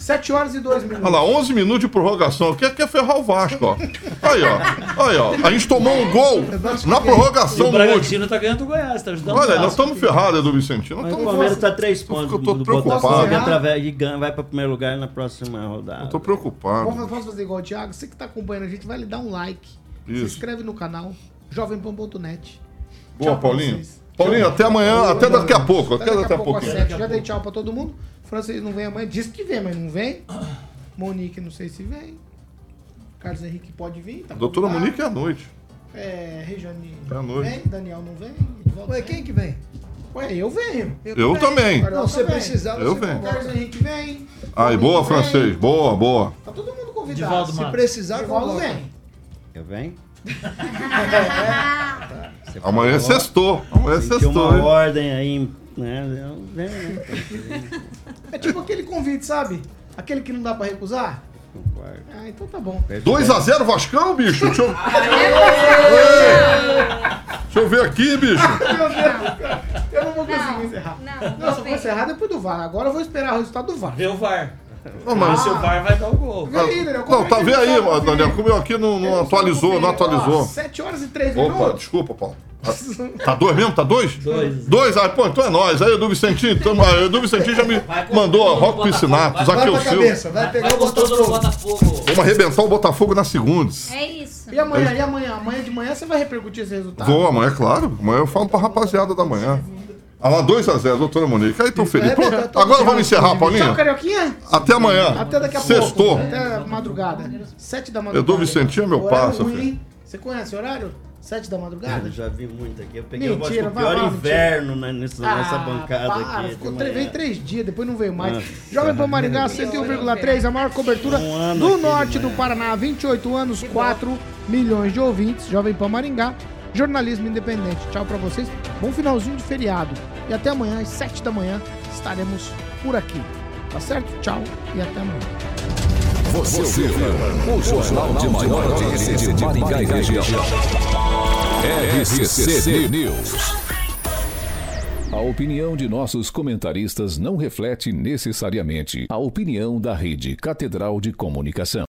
7 horas e 2 minutos. Olha lá, 11 minutos de prorrogação. Quer, quer ferrar o Vasco, ó. Aí, ó. Aí, ó. A gente tomou um gol na prorrogação o no último. Bragantino tá ganhando o Goiás, tá ajudando Olha, o nós estamos ferrados, Edu Vicentino. Mas o Palmeiras está três pontos Eu tô do preocupado. Botafogo através e ganha- vai para o primeiro lugar na próxima rodada. Eu tô preocupado. Vamos, fazer igual o Thiago. Você que tá acompanhando a gente, vai lhe dar um like. Se Isso. inscreve no canal jovempan.net. Boa, pra Paulinho. Paulinho, até amanhã, até daqui a pouco. Até daqui a pouquinho. sete. Já dei tchau pra todo mundo. Francês não vem amanhã. Disse que vem, mas não vem. Monique, não sei se vem. Carlos Henrique pode vir. Tá Doutora convidado. Monique é à noite. É, Rejane. É à noite. Vem, Daniel não vem. Ué, vem. quem que vem? Ué, eu venho. Eu também. Carioca Não, se você vem. precisar, você Eu venho. Carlos Henrique vem. Aí, boa, francês. Boa, boa. Tá todo mundo convidado. Divaldo Se precisar, convoca. vem. Eu venho? Você Amanhã é falou, sextou. Amanhã é Senti sextou. uma hein? ordem aí, né? Eu venho, né? É tipo aquele convite, sabe? Aquele que não dá pra recusar. Ah, então tá bom. 2x0 Vascão, bicho? Deixa eu... Deixa eu ver aqui, bicho. Meu Deus, cara. Eu não vou conseguir encerrar. Não, Não, só vou encerrar depois do VAR. Agora eu vou esperar o resultado do VAR. Vê o VAR. Ô, mas- se o VAR vai dar o gol. Vê aí, Daniel. Não, tá, vê aí, ó, Daniel. Comeu aqui, não, não atualizou, não atualizou. 7 horas e 3 Opa, minutos. desculpa, Paulo. Tá dois mesmo? Tá dois? Dois. Dois? Ah, pô, então é nós. Aí, Edu Vicentinho, tamo, ah, Edu Vicentinho já me mandou ó, Rock Piscinato, Vai Zaqueu pra Silva. cabeça, vai pegar o tudo no Botafogo. Botafogo. Vamos arrebentar o Botafogo na segundas. É isso. E amanhã, e amanhã? Amanhã de manhã você vai repercutir esse resultado? Vou amanhã, é claro. Amanhã eu falo pra rapaziada da manhã. Ah lá, 2x0, doutora Monique. Aí tô feliz. Pô, arrebentar todo agora vamos encerrar, Tchau, Paulinho. Carioquinha. Até amanhã. Até daqui a Sextou. pouco. Até a madrugada. 7 da madrugada. Edu Vicentinho é meu parça, filho. Você conhece o horário? 7 da madrugada? Eu já vi muito aqui. Eu peguei Mentira, o vai pior lá, inverno né, nessa, nessa Ah, bancada para, aqui. Ficou veio três dias, depois não veio mais. Ah. Jovem Pan Maringá, 101,3, a maior cobertura Um do norte do. Paraná. 28 anos, 4 milhões de ouvintes. Jovem Pan Maringá, jornalismo independente. Tchau pra vocês. Bom finalzinho de feriado. E até amanhã, às 7 da manhã, estaremos por aqui. Tá certo? Tchau e até amanhã. Você ouviu o jornal de maior audiência de Maringá e região. RCC News. A opinião de nossos comentaristas não reflete necessariamente a opinião da Rede Catedral de Comunicação.